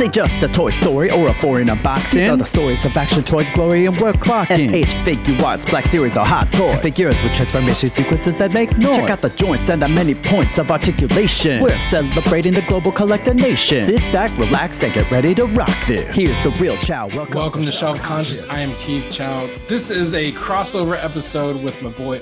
This ain't just a Toy Story or a foreign unboxing. These are the stories of action, toy glory, and work clocking. SH Figuarts, Black Series or hot toys. And figures with transformation sequences that make noise. Check out the joints and the many points of articulation. We're celebrating the global collector nation. Sit back, relax, and get ready to rock this. Here's the real Chow. Welcome, Welcome to Shelf Conscious. I am Keith Chow. This is a crossover episode with my boy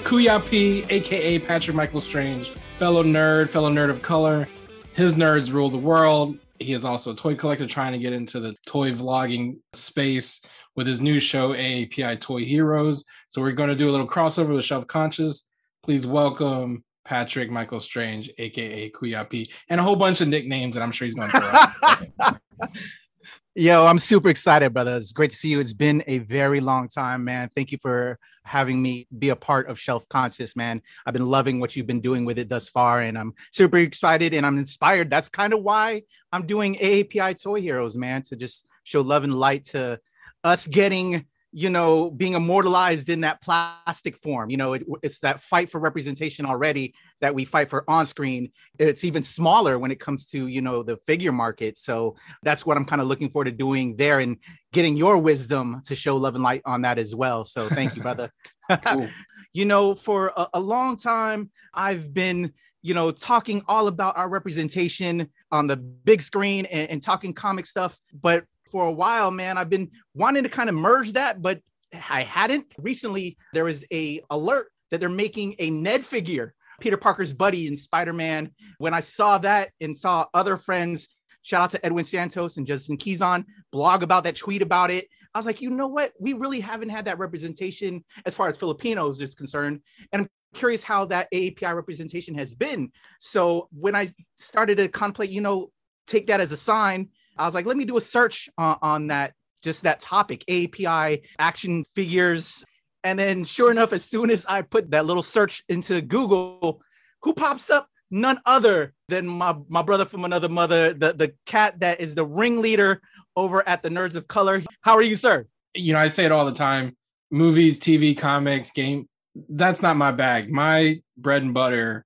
Kuya P, aka Patrick Michael Strange, fellow nerd, fellow nerd of color. His nerds rule the world. He is also a toy collector trying to get into the toy vlogging space with his new show, AAPI Toy Heroes. So we're going to do a little crossover with Shelf Conscious. Please welcome Patrick Michael Strange, aka Kuyapi, and a whole bunch of nicknames that I'm sure he's going to throw out. Yo, I'm super excited, brother. It's great to see you. It's been a very long time, man. Thank you for having me be a part of Shelf Conscious, man. I've been loving what you've been doing with it thus far, and I'm super excited and I'm inspired. That's kind of why I'm doing AAPI Toy Heroes, man, to just show love and light to us getting you know, being immortalized in that plastic form. You know, it, it's that fight for representation already that we fight for on screen. It's even smaller when it comes to, you know, the figure market. So that's what I'm kind of looking forward to doing there and getting your wisdom to show love and light on that as well. So thank you, brother. you know, for a, a long time, I've been you know, talking all about our representation on the big screen and, and, talking comic stuff. But for a while, man. I've been wanting to kind of merge that, but I hadn't. Recently, there was a alert that they're making a Ned figure, Peter Parker's buddy in Spider-Man. When I saw that and saw other friends, shout out to Edwin Santos and Justin Keyson, blog about that, tweet about it. I was like, you know what? We really haven't had that representation as far as Filipinos is concerned. And I'm curious how that AAPI representation has been. So when I started to contemplate, you know, take that as a sign I was like, let me do a search on, on that, just that topic, API action figures. And then sure enough, as soon as I put that little search into Google, who pops up? None other than my, my brother from another mother, the, the cat that is the ringleader over at the Nerds of Color. How are you, sir? You know, I say it all the time movies, TV, comics, game. That's not my bag. My bread and butter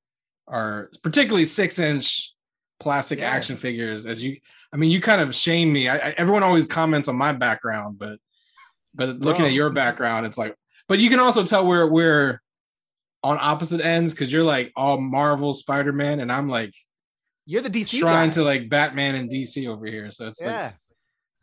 are particularly six inch plastic yeah. action figures. As you, I mean, you kind of shame me. I, I, everyone always comments on my background, but but looking Bro. at your background, it's like. But you can also tell where we're on opposite ends because you're like all Marvel, Spider Man, and I'm like, you're the DC trying guy. to like Batman and DC over here. So it's yeah. like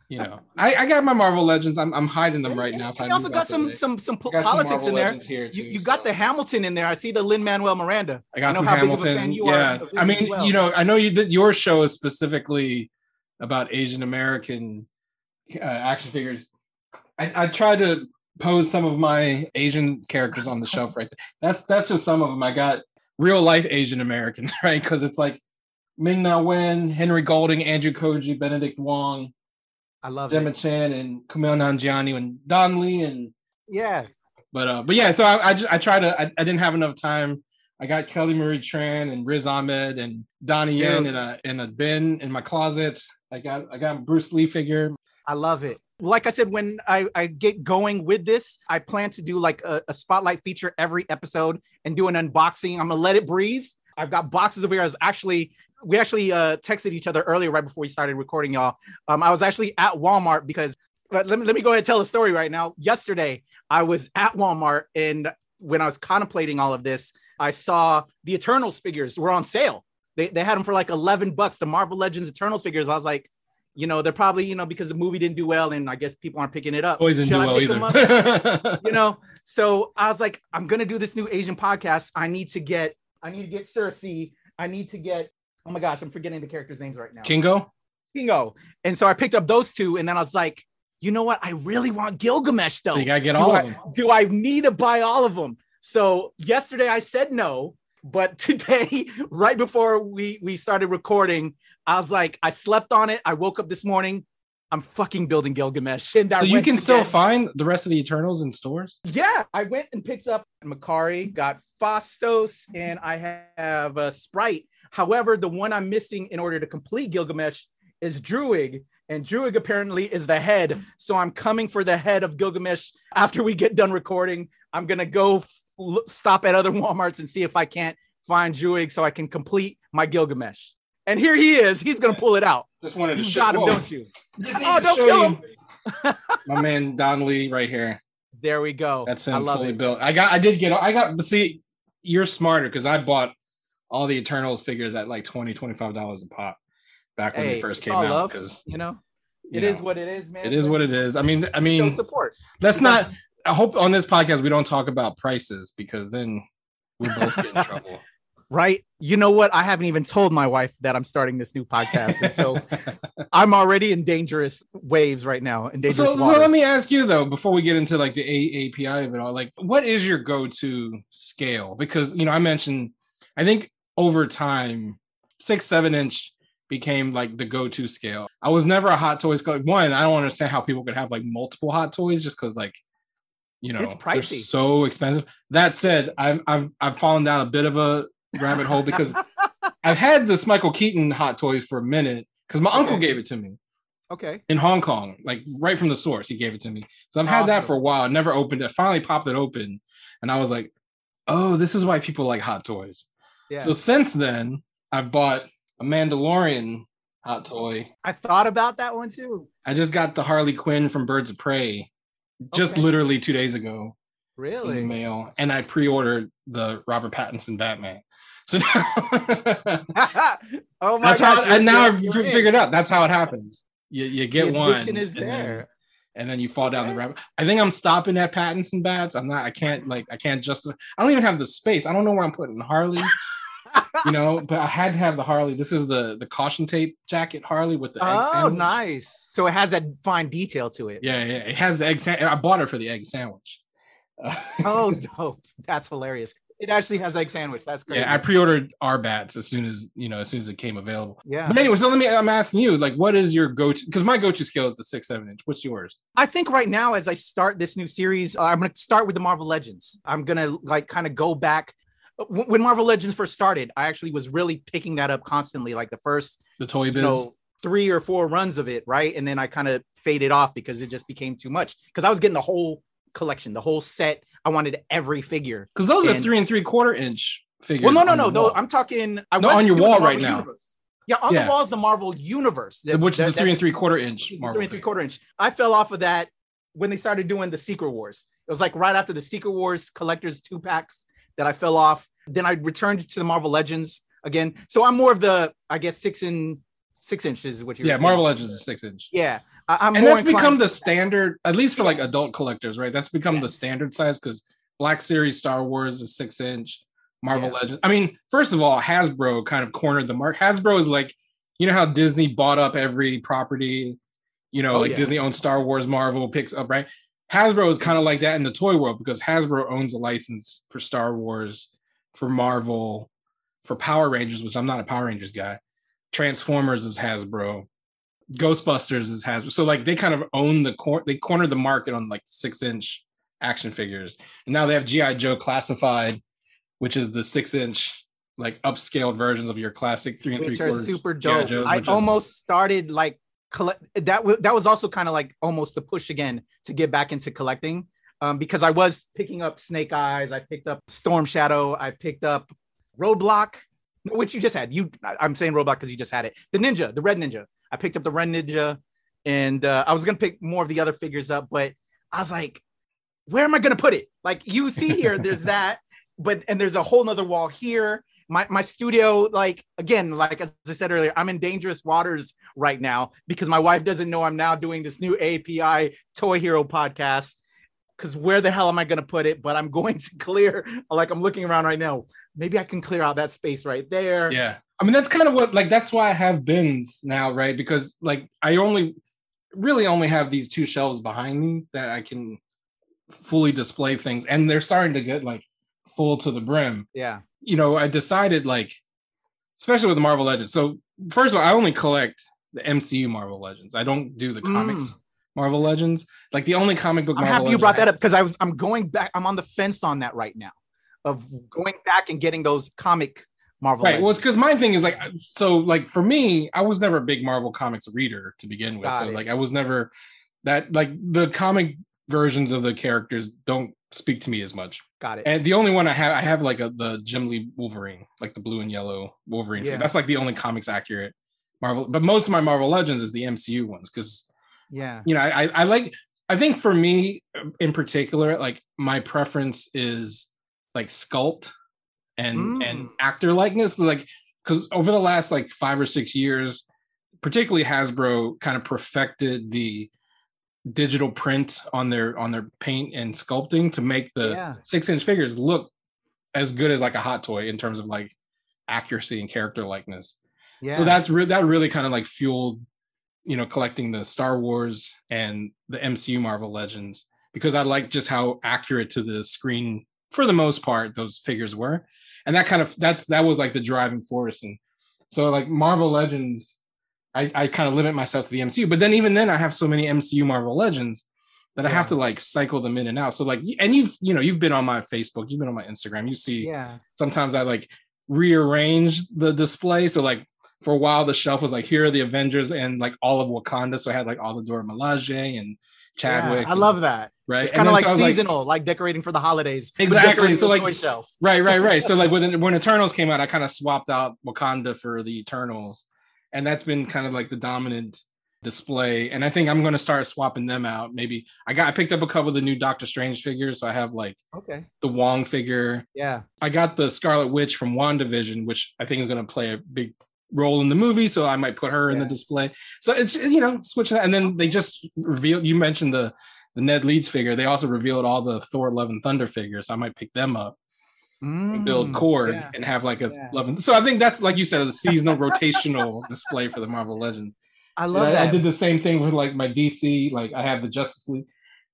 you know, I, I got my Marvel Legends. I'm, I'm hiding them right now. You also got some, some some some politics in there. Too, you you so. got the Hamilton in there. I see the Lin Manuel Miranda. I got I some Hamilton. yeah, I mean, well. you know, I know you did your show is specifically about Asian American uh, action figures. I, I tried to pose some of my Asian characters on the shelf right there. That's that's just some of them. I got real life Asian Americans, right? Because it's like Ming Na Wen, Henry Golding, Andrew Koji, Benedict Wong, I love Gemma it. Chan and Kumail Nanjiani and Don Lee and yeah. But uh, but yeah, so I I, just, I try to I, I didn't have enough time. I got Kelly Marie Tran and Riz Ahmed and Donnie Yen in a in a bin in my closet. I got I got Bruce Lee figure. I love it. Like I said, when I, I get going with this, I plan to do like a, a spotlight feature every episode and do an unboxing. I'm gonna let it breathe. I've got boxes of was Actually, we actually uh, texted each other earlier right before we started recording, y'all. Um, I was actually at Walmart because let me let me go ahead and tell a story right now. Yesterday, I was at Walmart and when I was contemplating all of this, I saw the Eternals figures were on sale. They, they had them for like 11 bucks, the Marvel Legends Eternals figures. I was like, you know, they're probably, you know, because the movie didn't do well and I guess people aren't picking it up. Always didn't do well either. you know, so I was like, I'm going to do this new Asian podcast. I need to get, I need to get Sersi. I need to get, oh my gosh, I'm forgetting the characters' names right now. Kingo? Kingo. And so I picked up those two and then I was like, you know what? I really want Gilgamesh though. So you gotta get do all I, of them. Do I need to buy all of them? So yesterday I said no, but today, right before we we started recording, I was like, I slept on it. I woke up this morning. I'm fucking building Gilgamesh. And so you can still find the rest of the Eternals in stores? Yeah. I went and picked up Makkari, got Phastos, and I have a Sprite. However, the one I'm missing in order to complete Gilgamesh is Druig. And Druig apparently is the head. So I'm coming for the head of Gilgamesh after we get done recording. I'm going to go stop at other Walmarts and see if I can't find Druig so I can complete my Gilgamesh. And here he is. He's gonna pull it out. Just wanted to You show got him, whoa. don't you? Oh, don't kill you. My man Don Lee right here. There we go. That's him I love fully it. built. I got I did get I got but see you're smarter because I bought all the Eternals figures at like 20 25 dollars a pop back when Hey, they first came out because You know, you it is know, what it is, man. it is what it is. I mean I Show mean support. let's not I hope on this podcast we don't talk about prices because then we both get in trouble. Right. You know what? I haven't even told my wife that I'm starting this new podcast. And so I'm already in dangerous waves right now. In dangerous so, so let me ask you though, before we get into like the A- API of it all, like what is your go-to scale? Because you know, I mentioned, I think over time, six, seven inch became like the go-to scale. I was never a hot toys collector. One, I don't understand how people could have like multiple hot toys just because like you know It's they're pricey. so expensive. That said, I've I've I've fallen down a bit of a rabbit hole because I've had this Michael Keaton hot toys for a minute because my uncle gave it to me Okay. in Hong Kong, like right from the source. He gave it to me. So I've had that for a while. I never opened it. Finally popped it open. And I was like, oh, this is why people like hot toys. Yeah. So since then, I've bought a Mandalorian hot toy. I thought about that one too. I just got the Harley Quinn from Birds of Prey just Okay. literally two days ago in the Really? mail. And I pre-ordered the Robert Pattinson Batman. So now, oh my that's how, and now I've figured out that's how it happens. You, you get the one. is and then- and then you fall down the rabbit. I think I'm stopping at Pattinson bats. I'm not. I can't like. I can't just. I don't even have the space. I don't know where I'm putting Harley. you know, but I had to have the Harley. This is the the caution tape jacket Harley with the egg Oh, sandwich. nice. So it has that fine detail to it. Yeah, yeah. It has the egg sandwich. I bought it for the egg sandwich. Oh, dope. That's hilarious. It actually has egg sandwich. That's great. yeah. I pre-ordered our bats as soon as you know as soon as it came available. yeah. But anyway, so let me. I'm asking you, like, what is your go-to? Because my go-to scale is the six seven inch. What's yours? I think right now, as I start this new series, uh, I'm going to start with the Marvel Legends. I'm going to like kind of go back. When Marvel Legends first started, I actually was really picking that up constantly, like the first, The toy you biz. know, three or four runs of it, right? And then I kind of faded off because it just became too much. Because I was getting the whole collection, the whole set. I wanted every figure. Because those are three and three quarter inch figures. Well, no, no, no, no. wall. I'm talking. I No, on your wall right now. Universe. Yeah, on Yeah. the wall is the Marvel Universe, the- which is the three and three quarter inch Marvel three and three quarter inch. I fell off of that when they started doing the Secret Wars. It was like right after the Secret Wars collectors two packs that I fell off. Then I returned to the Marvel Legends again. So I'm more of the, I guess six and six inches is what you Yeah, Marvel Legends is six inch. Yeah, I, am and that's become the standard, at least for like adult collectors, right? That's become the standard size because Black Series Star Wars is six inch. Marvel Yeah. Legends. I mean, first of all, Hasbro kind of cornered the mark. Hasbro is like, you know how Disney bought up every property, you know, Oh, like yeah. Disney owns Star Wars, Marvel picks up, right? Hasbro is kind of like that in the toy world because Hasbro owns a license for Star Wars, for Marvel, for Power Rangers, which I'm not a Power Rangers guy. Transformers is Hasbro. Ghostbusters is Hasbro. So like they kind of own the cor- they cornered the market on like six inch action figures. And now they have GI Joe classified, which is the six inch like upscaled versions of your classic three and which three quarters. super dope. I which is- almost started like collect that. Was that was also kind of like almost the push again to get back into collecting, um, because I was picking up Snake Eyes, I picked up Storm Shadow, I picked up Roadblock, which you just had. You, I'm saying Roadblock because you just had it. The Ninja, the Red Ninja. I picked up the Red Ninja, and uh, I was gonna pick more of the other figures up, but I was like, where am I gonna put it? Like you see here, there's that, but and there's a whole nother wall here my my studio like again like as i said earlier i'm in dangerous waters right now because my wife doesn't know i'm now doing this new api toy hero podcast because where the hell am i going to put it but i'm going to clear like i'm looking around right now maybe i can clear out that space right there Yeah. I mean, that's kind of what, like, that's why I have bins now, right? Because, like, I only really only have these two shelves behind me that I can fully display things. And they're starting to get, like, full to the brim. yeah You know, I decided, like, especially with the Marvel Legends. So, first of all, I only collect the MCU Marvel Legends, I don't do the mm. comics Marvel Legends. Like, the only comic book i'm Marvel happy you brought that up because I, i'm going back i'm on the fence on that right now of going back and getting those comic marvel Right. Well, it's because my thing is like, so like for me, I was never a big Marvel Comics reader to begin with. Got so it. like, I was never that like the comic versions of the characters don't speak to me as much. Got it. And the only one I have, I have like a the Jim Lee Wolverine, like the blue and yellow Wolverine. Yeah. That's like the only comics accurate Marvel. But most of my Marvel Legends is the MCU ones because yeah. you know I, I I like. I think for me in particular, like my preference is like sculpt and Mm. and actor likeness, like because over the last like five or six years, particularly Hasbro kind of perfected the digital print on their on their paint and sculpting to make the Yeah. six inch figures look as good as like a hot toy in terms of like accuracy and character likeness. Yeah. So that's re- that really kind of like fueled, you know, collecting the Star Wars and the MCU Marvel Legends because I like just how accurate to the screen for the most part those figures were, and that kind of that's that was like the driving force. And so like Marvel Legends, I I kind of limit myself to the MCU, but then even then I have so many MCU Marvel Legends that I have to like cycle them in and out. So like, and you've you know you've been on my Facebook, you've been on my Instagram, you see yeah. sometimes I like rearrange the display. So like for a while the shelf was like here are the Avengers and like all of Wakanda. So I had like all the Dora Milaje and Chadwick. Yeah, I and- love that. right. It's kind of like so seasonal, like, decorating for the holidays. Exactly. So, like- shelf. right, right, right. So like when when Eternals came out, I kind of swapped out Wakanda for the Eternals, and that's been kind of like the dominant display. And I think I'm going to start swapping them out. Maybe I got I picked up a couple of the new Doctor Strange figures, so I have like Okay. the Wong figure. Yeah. I got the Scarlet Witch from WandaVision, which I think is going to play a big role in the movie. So I might put her in the display. So it's you know switching and then they just revealed. You mentioned the the Ned Leeds figure. They also revealed all the Thor Love and Thunder figures. I might pick them up and build Mm, cord yeah. and have like a Yeah. Love. And, so I think that's like you said, a seasonal rotational display for the Marvel Legend. I love I, that. I did the same thing with like my DC. Like I have the Justice League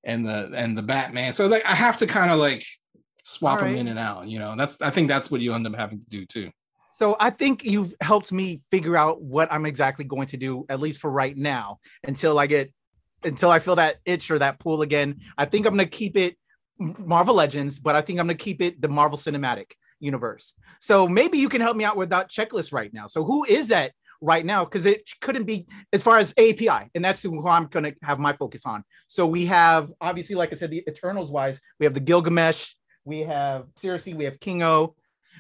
and the and the Batman. So like I have to kind of like swap them in and out. You know, that's I think that's what you end up having to do too. So I think you've helped me figure out what I'm exactly going to do, at least for right now, until I get until I feel that itch or that pull again. I think I'm gonna keep it Marvel Legends, but I think I'm gonna keep it the Marvel Cinematic Universe. So maybe you can help me out with that checklist right now. So who is that right now? Because it couldn't be as far as API, and that's who I'm gonna have my focus on. So we have obviously, like I said, the Eternals wise, we have the Gilgamesh, we have seriously, we have Kingo,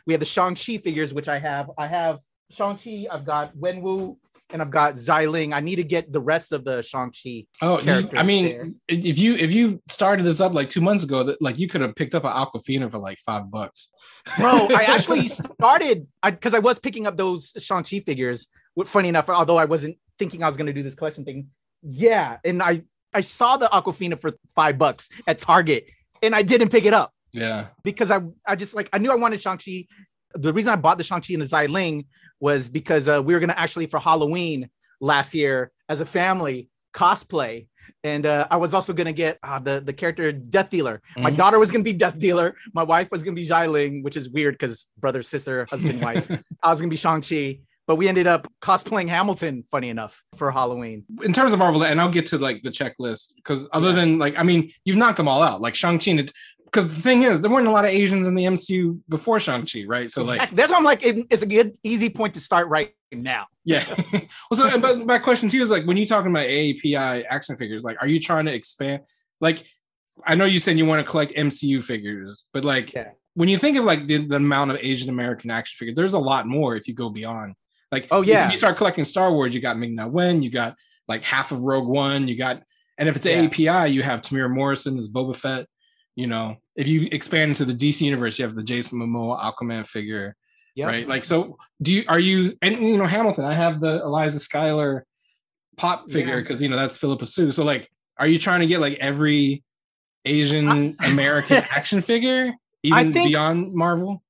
we have the Shang-Chi figures, which I have. I have Shang-Chi, I've got Wenwu, and I've got Xialing. I need to get the rest of the Shang-Chi. Oh, you- I mean, there. if you if you started this up like two months ago, that like you could have picked up an Awkwafina for like five bucks. Bro, I actually started because I, was picking up those Shang-Chi figures. What funny enough, although I wasn't thinking I was gonna do this collection thing. Yeah, and I I saw the Awkwafina for five bucks at Target and I didn't pick it up. yeah, because I I just like I knew I wanted Shang-Chi. The reason I bought the Shang-Chi and the Xiling was because uh, we were gonna actually for Halloween last year as a family cosplay. And uh, I was also gonna get uh, the the character Death Dealer. My Mhm. daughter was gonna be Death Dealer. My wife was gonna be Xialing, which is weird because brother, sister, husband, wife. I was gonna be Shang Chi, but we ended up cosplaying Hamilton. Funny enough, for Halloween. in terms of Marvel, and I'll get to like the checklist because other Yeah. than like, I mean, you've knocked them all out. Like Shang Chi, because the thing is, there weren't a lot of Asians in the MCU before Shang Chi, right? So like, that's why I'm like, it- it's a good easy point to start right now. yeah. well, so but my question to you is like, when you're talking about AAPI action figures, like, are you trying to expand? Like, I know you said you want to collect MCU figures, but like, Yeah. when you think of like the, the amount of Asian American action figures, there's a lot more if you go beyond. Like, Oh, yeah. you start collecting Star Wars, you got Ming Na Wen, you got like half of Rogue One, you got, and if it's Yeah. AAPI, you have Temuera Morrison as Boba Fett. You know, if you expand into the DC universe, you have the Jason Momoa Aquaman figure Yep. right? Like, so do you are you and you know Hamilton? I have the Eliza Schuyler pop figure Yeah. because you know that's Phillipa Soo. So like, are you trying to get like every Asian American action figure, even think- beyond Marvel?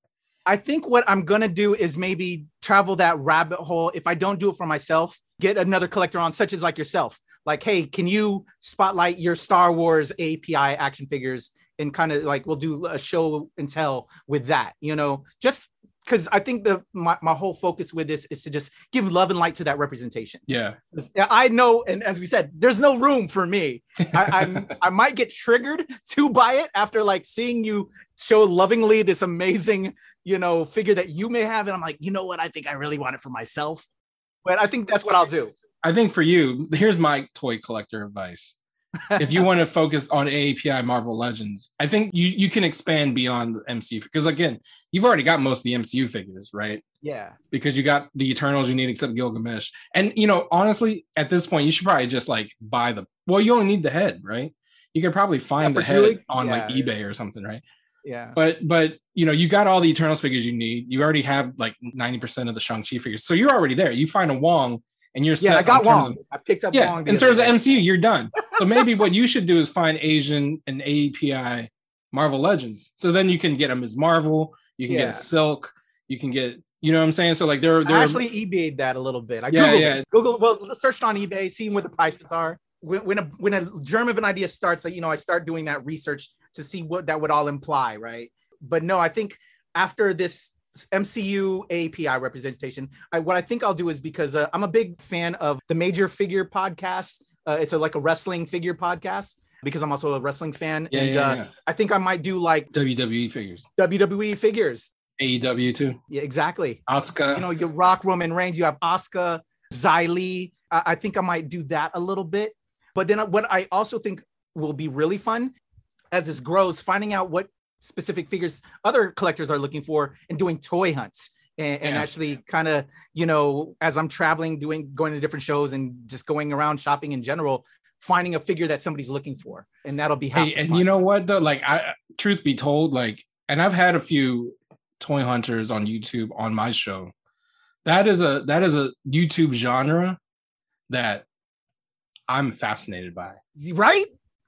I think what I'm gonna do is maybe travel that rabbit hole. If I don't do it for myself, get another collector on, such as like yourself. Like, hey, can you spotlight your Star Wars API action figures and kind of like we'll do a show and tell with that, you know, just because I think the my, my whole focus with this is to just give love and light to that representation. Yeah, I know, and as we said, there's no room for me. I, I'm, I might get triggered to buy it after like seeing you show lovingly this amazing, you know, figure that you may have, and I'm like, you know what? I think I really want it for myself. But I think that's what I'll do. I think for you, here's my toy collector advice: if you want to focus on AAPI Marvel Legends, I think you you can expand beyond the MCU because again, you've already got most of the MCU figures, right? Yeah. Because you got the Eternals you need except Gilgamesh. And you know, honestly, at this point, you should probably just like buy the well, you only need the head, right? You could probably find Yeah, the head Julie? on like Yeah. eBay or something, right? Yeah. But but you know, you got all the Eternals figures you need. You already have like 90% of the Shang-Chi figures. So you're already there. You find a Wong and you're yeah, set I got Wong. of- I picked up yeah, Wong. in terms of. MCU, you're done. So maybe what you should do is find Asian and API Marvel Legends. So then you can get them as Marvel. You can Yeah. get Silk. You can get, you know what I'm saying? So like there, there I actually eBayed that a little bit. I Yeah, Googled yeah. it. Google well, searched on eBay, seeing what the prices are. When, when a when a germ of an idea starts, like, you know, I start doing that research to see what that would all imply, right? But no, I think after this MCU API representation, I, what I think I'll do is because uh, I'm a big fan of the Major Figure podcast. Uh, it's a, like a wrestling figure podcast because I'm also a wrestling fan, yeah, and yeah, uh, yeah. I think I might do like WWE figures, WWE figures. AEW too. Yeah, exactly. Asuka. you know, you rock Roman Reigns, you have Asuka, Xia Li. I, I think I might do that a little bit. But then what I also think will be really fun as this grows, finding out what specific figures other collectors are looking for and doing toy hunts. And, and Yeah. actually kind of, you know, as I'm traveling, doing going to different shows and just going around shopping in general, finding a figure that somebody's looking for. And that'll be Hey, and fun. you know what though? Like, I truth be told, like, and I've had a few toy hunters on YouTube on my show. That is a that is a YouTube genre that I'm fascinated by. right?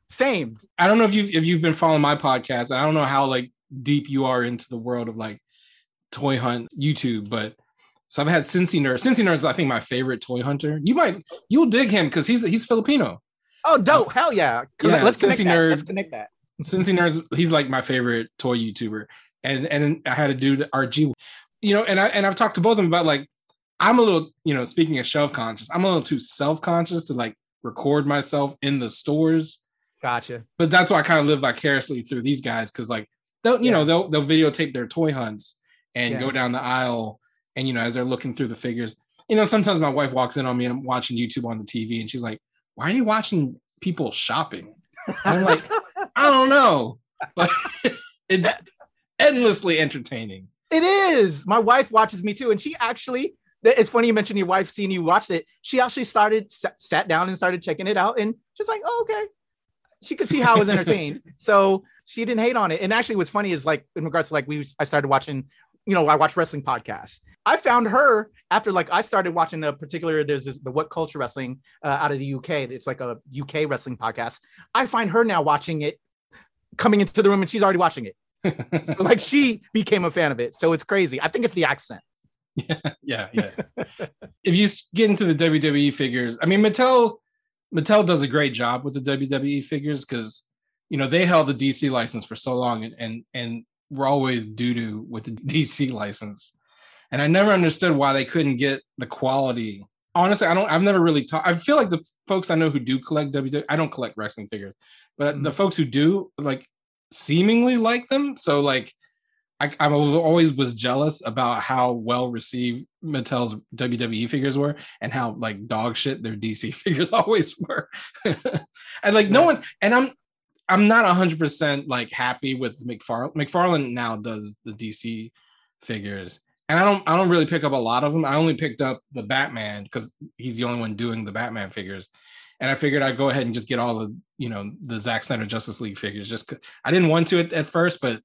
Same. I don't know if you've if you've been following my podcast. I don't know how like deep you are into the world of like toy hunt YouTube, but so I've had Cincy Nerd. Cincy Nerd is I think my favorite toy hunter. You might you'll dig him because he's he's Filipino. Oh, dope. Hell yeah. Yeah, Let's connect Cincy that. Nerd. Let's connect that. Cincy Nerds, he's like my favorite toy YouTuber. And and I had a dude RG, you know, and I and I've talked to both of them about like I'm a little, you know, speaking of shelf conscious, I'm a little too self-conscious to like record myself in the stores. Gotcha. But that's why I kind of live vicariously through these guys because like they'll, you Yeah. know, they'll they'll videotape their toy hunts and Yeah. go down the aisle and you know, as they're looking through the figures, you know, sometimes my wife walks in on me and I'm watching YouTube on the TV and she's like, Why are you watching people shopping? I'm like, I don't know, but it's endlessly entertaining. It is. My wife watches me too, and she actually. It's funny you mentioned your wife seeing you watched it. She actually started sat, sat down and started checking it out, and she's like, "Oh, okay." She could see how I was entertained, so she didn't hate on it. And actually, what's funny is like in regards to like we, I started watching. You know, I watch wrestling podcasts. I found her after like I started watching a particular. There's this the What Culture Wrestling uh, out of the UK. It's like a UK wrestling podcast. I find her now watching it, coming into the room, and she's already watching it. So, like she became a fan of it. So it's crazy. I think it's the accent. yeah, yeah. if you get into the WWE figures, I mean, Mattel Mattel does a great job with the WWE figures because you know they held the DC license for so long, and and and we're always doo doo with the DC license. And I never understood why they couldn't get the quality. Honestly, I don't. I've never really talked. I feel like the folks I know who do collect WWE. I don't collect wrestling figures, but mm-hmm. the folks who do like seemingly like them. So like I, I always was jealous about how well received Mattel's WWE figures were and how like dog shit their DC figures always were. and like no one and I'm I'm not hundred percent like happy with McFarlane. McFarlane now does the DC figures. And I don't I don't really pick up a lot of them. I only picked up the Batman because he's the only one doing the Batman figures. And I figured I'd go ahead and just get all the, you know, the Zack Snyder Justice League figures. just I didn't want to at, at first, but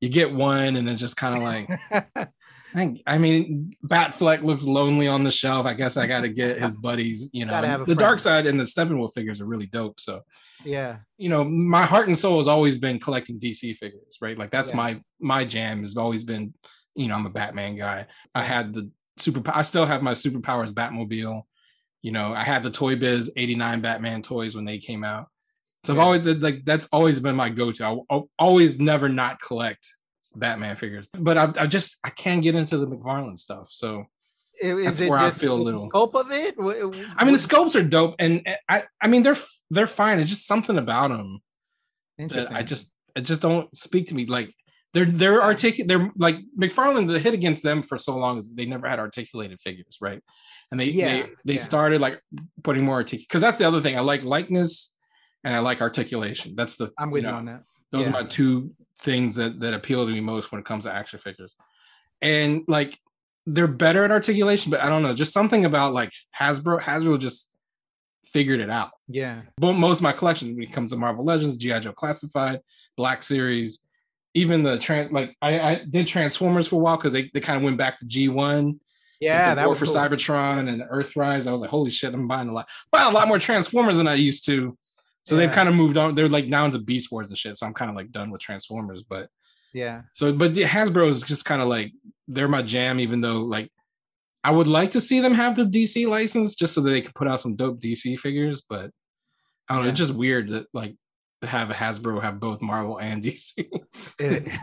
you get one and it's just kind of like I, I mean, Batfleck looks lonely on the shelf. I guess I got to get his buddies. You know, Gotta have a the. Darkseid and the Steppenwolf figures are really dope. So, yeah. you know, my heart and soul has always been collecting DC figures, right? Like that's Yeah. my my jam has always been. You know, I'm a Batman guy. I had the super. I still have my superpowers Batmobile. You know, I had the Toy Biz '89 Batman toys when they came out. So I've Yeah. always like that's always been my go-to. I, I'll always never not collect Batman figures, but I, I just I can't get into the McFarlane stuff. So Is That's it where I just feel a little- scope of it? I mean, the scopes are dope, and I I mean they're they're fine. It's just something about them interesting. I just it just don't speak to me. Like they're they're articulate. They're like McFarlane. The hit against them for so long is they never had articulated figures, right? And they Yeah, they they yeah. started like putting more articulate because that's the other thing. I like likeness and I like articulation. That's the I'm with you, know, on that. Those yeah. are my two things that that appeal to me most when it comes to action figures. And like they're better at articulation, but I don't know, just something about like Hasbro. Hasbro just figured it out. Yeah. But most of my collection when it comes to Marvel Legends, GI Joe Classified, Black Series, even the trans like I, I did Transformers for a while because they, they kind of went back to G1. Yeah, that was for cool. Cybertron and Earthrise. I was like, holy shit, I'm buying a lot, buying a lot more Transformers than I used to. So yeah. they've kind of moved on. They're like now into Beast Wars and shit. So I'm kind of like done with Transformers. But yeah. So, but Hasbro is just kind of like they're my jam, even though like I would like to see them have the DC license just so that they could put out some dope DC figures. But I don't yeah. know. It's just weird that like to have a Hasbro have both Marvel and DC.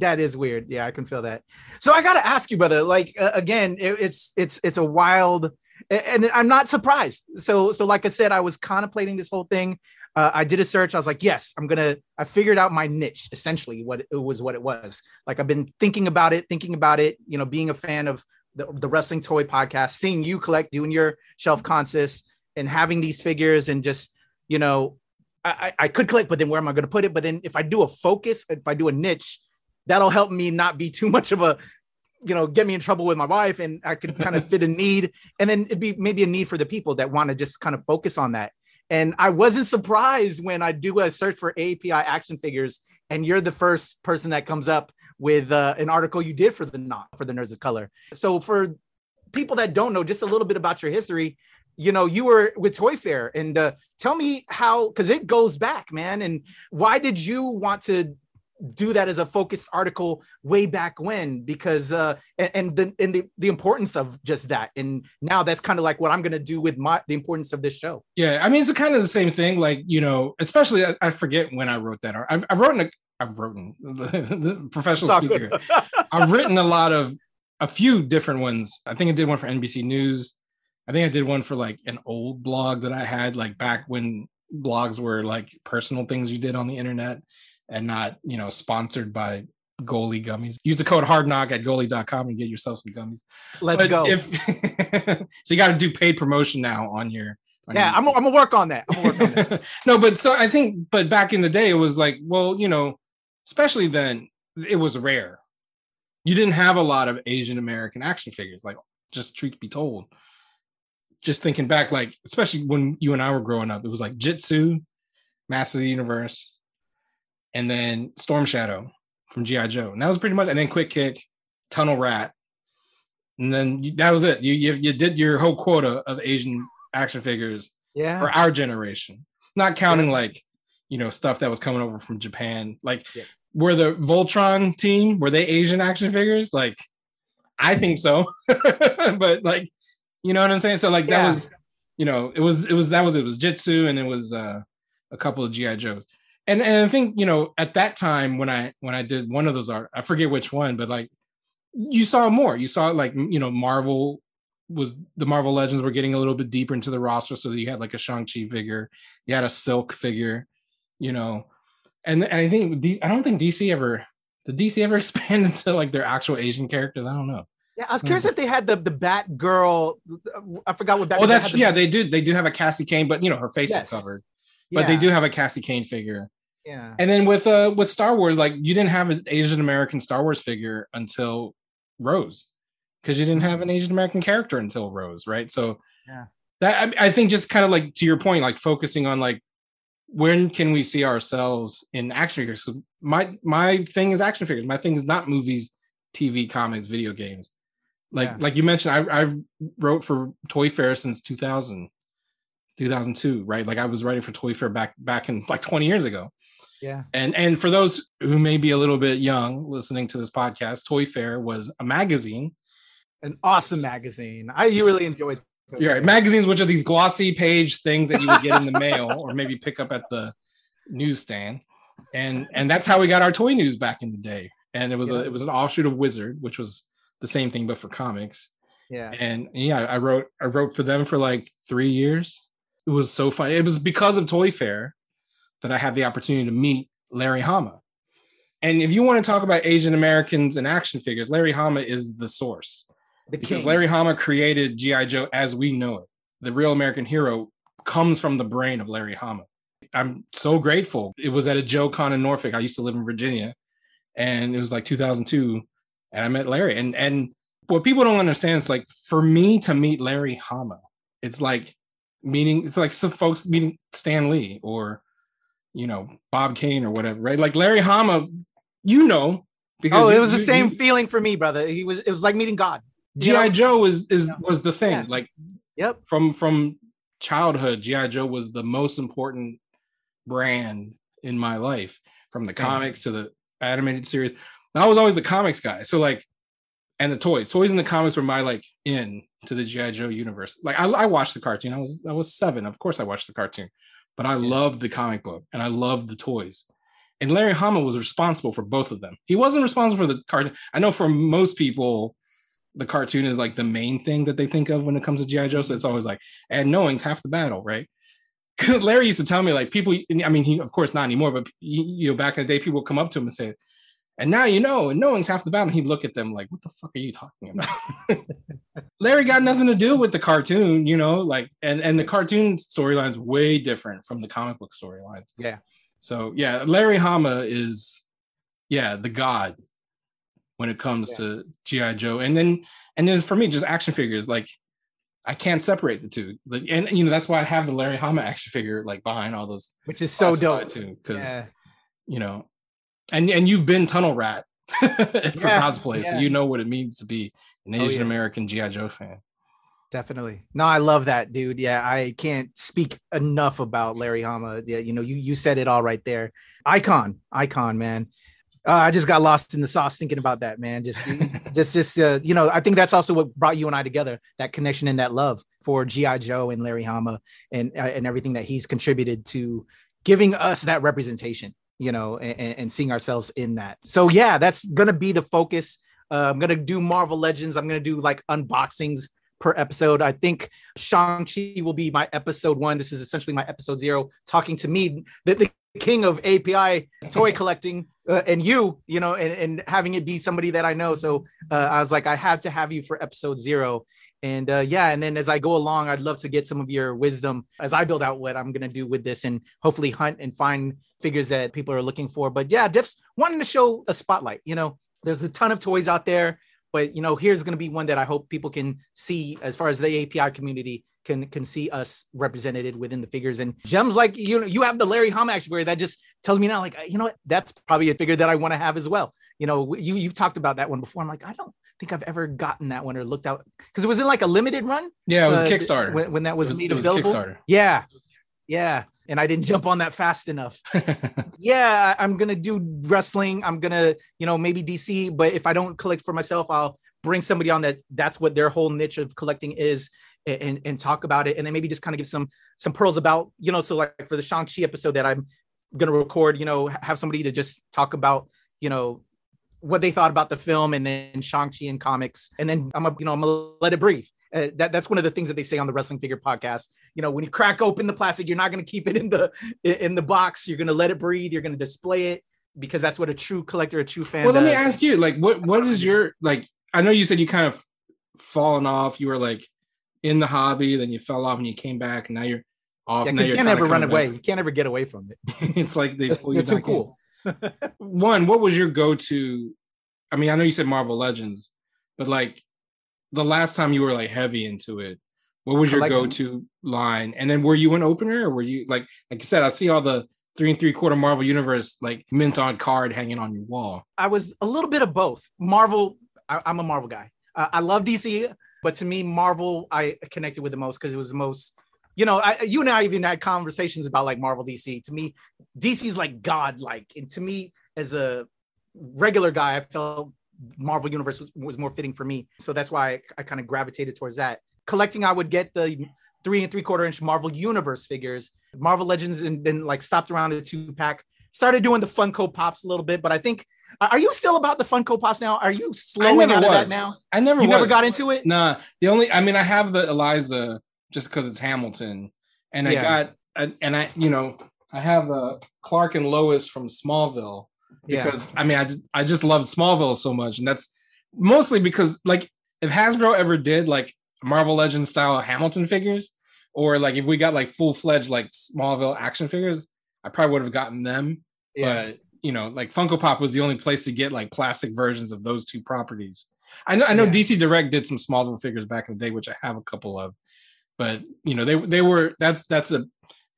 that is weird. Yeah, I can feel that. So I got to ask you, brother. Like uh, again, it, it's it's it's a wild, and I'm not surprised. So so like I said, I was contemplating this whole thing. Uh, I did a search. I was like, yes, I'm gonna. I figured out my niche. Essentially, what it was, what it was. Like I've been thinking about it, thinking about it. You know, being a fan of the, the wrestling toy podcast, seeing you collect, doing your shelf consists, and having these figures, and just you know, I, I could collect, but then where am I going to put it? But then if I do a focus, if I do a niche, that'll help me not be too much of a you know get me in trouble with my wife and i could kind of fit a need. And then it'd be maybe a need for the people that want to just kind of focus on that. And i wasn't surprised when i do a search for api action figures and you're the first person that comes up with uh, an article you did for the not for the nerds of color. So for people that don't know just a little bit about your history you know you were with toy fair and uh, tell me how because it goes back man. And why did you want to do that as a focused article way back when because uh and, and the and the, the importance of just that. And now that's kind of like what i'm going to do with my the importance of this show. Yeah i mean it's kind of the same thing like you know especially i, I forget when i wrote that i've, I've written a i've written the professional speaker i've written a lot of a few different ones. I think i did one for nbc news. I think i did one for like an old blog that i had like back when blogs were like personal things you did on the internet and not, you know, sponsored by Goli gummies. Use the code hard knock at goli.com and get yourself some gummies. Let's but go. If, so you got to do paid promotion now on your. On yeah, your, I'm, I'm gonna work on that. I'm work on that. no, but so I think, but back in the day, it was like, well, you know, especially then, it was rare. You didn't have a lot of Asian American action figures, like just truth be told. Just thinking back, like especially when you and I were growing up, it was like Jitsu, Master of the Universe, and then Storm Shadow from GI Joe. And that was pretty much, and then Quick Kick, Tunnel Rat, and then you, that was it. You, you you did your whole quota of Asian action figures. Yeah. For our generation, not counting yeah. like you know stuff that was coming over from Japan. Like, yeah. were the Voltron team were they Asian action figures? Like, I think so, but like, you know what I'm saying. So like yeah. that was, you know, it was it was that was it was Jitsu and it was uh a couple of GI Joes and and I think you know at that time when I when I did one of those art, I forget which one, but like you saw more. You saw like you know Marvel was the Marvel Legends were getting a little bit deeper into the roster, so that you had like a Shang Chi figure, you had a Silk figure, you know, and and I think D, I don't think DC ever did DC ever expand into like their actual Asian characters. I don't know. Yeah, I was curious if they had the the Bat Girl. Uh, I forgot what. Bat oh, that's yeah, they do. They do have a Cassie Cain, but you know her face yes. is covered but yeah. they do have a Cassie Cain figure. Yeah. And then with uh with Star Wars, like you didn't have an Asian American Star Wars figure until Rose, because you didn't have an Asian American character until Rose, right? So yeah, that I, I think just kind of like to your point, like focusing on like when can we see ourselves in action figures? So my my thing is action figures. My thing is not movies, TV, comics, video games. Like yeah. like you mentioned, I I wrote for Toy Fair since 2000. 2002, right? Like I was writing for Toy Fair back back in like 20 years ago. Yeah. And and for those who may be a little bit young listening to this podcast, Toy Fair was a magazine. An awesome magazine. I you really enjoyed You're right. Magazines, which are these glossy page things that you would get in the mail or maybe pick up at the newsstand. And and that's how we got our toy news back in the day. And it was yeah. a it was an offshoot of Wizard, which was the same thing but for comics. Yeah. And yeah, I wrote I wrote for them for like three years it was so funny. It was because of Toy Fair that I had the opportunity to meet Larry Hama. And if you want to talk about Asian Americans and action figures, Larry Hama is the source. The because. Larry Hama created G.I. Joe as we know it. The real American hero comes from the brain of Larry Hama. I'm so grateful. It was at a Joe Con in Norfolk. I used to live in Virginia, and it was like 2002, and I met Larry. And and what people don't understand is like for me to meet Larry Hama, it's like meeting. It's like some folks meeting Stan Lee or you know Bob Kane or whatever, right? Like Larry Hama, you know. Because oh, it was the same you, feeling for me, brother. He was. It was like meeting God. GI Joe was is was the thing. Yeah. Like, yep. From from childhood, GI Joe was the most important brand in my life. From the Same. comics to the animated series, I was always the comics guy. So like, and the toys, toys and the comics were my like in to the GI Joe universe. Like I, I watched the cartoon. I was I was seven. Of course, I watched the cartoon, but I loved the comic book and I loved the toys. And Larry Hama was responsible for both of them. He wasn't responsible for the cartoon. I know for most people, the cartoon is like the main thing that they think of when it comes to GI Joe. So it's always like, and knowing's half the battle, right? Because Larry used to tell me like people. I mean, he of course not anymore, but he, you know, back in the day, people would come up to him and say, "And now you know, and knowing's half the battle." And he'd look at them like, "What the fuck are you talking about?" Larry got nothing to do with the cartoon, you know, like, and and the cartoon storyline's way different from the comic book storylines. Yeah. So yeah, Larry Hama is, yeah, the god when it comes Yeah. to GI Joe, and then and then for me, just action figures. Like I can't separate the two. Like, and you know that's why I have the Larry Hama action figure like behind all those Which is so dope. too, because Yeah. you know, and and you've been tunnel rat for Yeah, cosplay, so you know what it means to be an Oh, Asian yeah. American GI Joe fan. Definitely. No, I love that, dude. Yeah, I can't speak enough about Larry Hama. Yeah, you know, you you said it all right there. Icon, icon, man. Uh, I just got lost in the sauce thinking about that, man. Just, just, just, uh, you know, I think that's also what brought you and I together. That connection and that love for GI Joe and Larry Hama and uh, and everything that he's contributed to giving us that representation, you know, and, and- seeing ourselves in that. So yeah, that's gonna be the focus. Uh, I'm gonna do Marvel Legends. I'm gonna do like unboxings per episode. I think Shang-Chi will be my episode one. This is essentially my episode zero, talking to me, the, the king of API toy collecting, uh, and you, you know, and, and having it be somebody that I know. So uh, I was like, I have to have you for episode zero. And uh, yeah, and then as I go along, I'd love to get some of your wisdom as I build out what I'm going to do with this and hopefully hunt and find figures that people are looking for. But yeah, just wanting to show a spotlight. You know, there's a ton of toys out there but you know here's going to be one that i hope people can see as far as the api community can can see us represented within the figures and gems like you know you have the larry hama action figure that just tells me now like you know what that's probably a figure that i want to have as well you know you you've talked about that one before i'm like i don't think i've ever gotten that one or looked out because it was in like a limited run Yeah, it was uh, Kickstarter. when, when that was, it was, made it was available Kickstarter. yeah yeah and i didn't jump on that fast enough yeah, I'm gonna do wrestling. I'm gonna, you know, maybe DC, but if I don't collect for myself, I'll bring somebody on that that's what their whole niche of collecting is and, and, talk about it. And then maybe just kind of give some some pearls about, you know, so like for the Shang-Chi episode that I'm gonna record, you know, have somebody to just talk about, you know, what they thought about the film and then Shang-Chi and comics. And then I'm a, you know, I'm gonna let it breathe. Uh, that, that's one of the things that they say on the wrestling figure podcast you know when you crack open the plastic you're not going to keep it in the in the box you're going to let it breathe you're going to display it because that's what a true collector a true fan well, let me ask you, like, what That's what is your like? I know you said you kind of fallen off. You were like in the hobby, then you fell off, and you came back, and now you're off. yeah, now you can't ever run away back. you can't ever get away from it it's like they they're, pull you too cool One, what was your go-to? I mean, I know you said Marvel Legends, but like the last time you were like heavy into it, what was your Collecting? go-to line? And then were you an opener, or were you like like I said? I see all the three and three quarter Marvel Universe like mint on card hanging on your wall. i was a little bit of both marvel I, i'm a marvel guy uh, i love dc but to me marvel i connected with the most because it was the most you know I, you and i even had conversations about like marvel dc to me dc's like god like and to me as a regular guy i felt marvel universe was, was more fitting for me. So that's why i, I kind of gravitated towards that. Collecting i would get the three and three quarter inch marvel universe figures. Marvel legends and then like stopped around the two pack. Started doing the funko pops a little bit but i think are you still about the funko pops now? Are you slowing out of that now? I never you never got into it? Nah, the only I mean I have the Eliza just because it's Hamilton, and I got and- and I you know I have a Clark and Lois from Smallville yeah because I mean I just I just love Smallville so much, and that's mostly because like if Hasbro ever did like Marvel Legends style Hamilton figures, or like if we got like full fledged like Smallville action figures, I probably would have gotten them. Yeah. But you know, like Funko Pop was the only place to get like plastic versions of those two properties. I know I know yeah. DC Direct did some Smallville figures back in the day, which I have a couple of, but you know, they they were that's that's a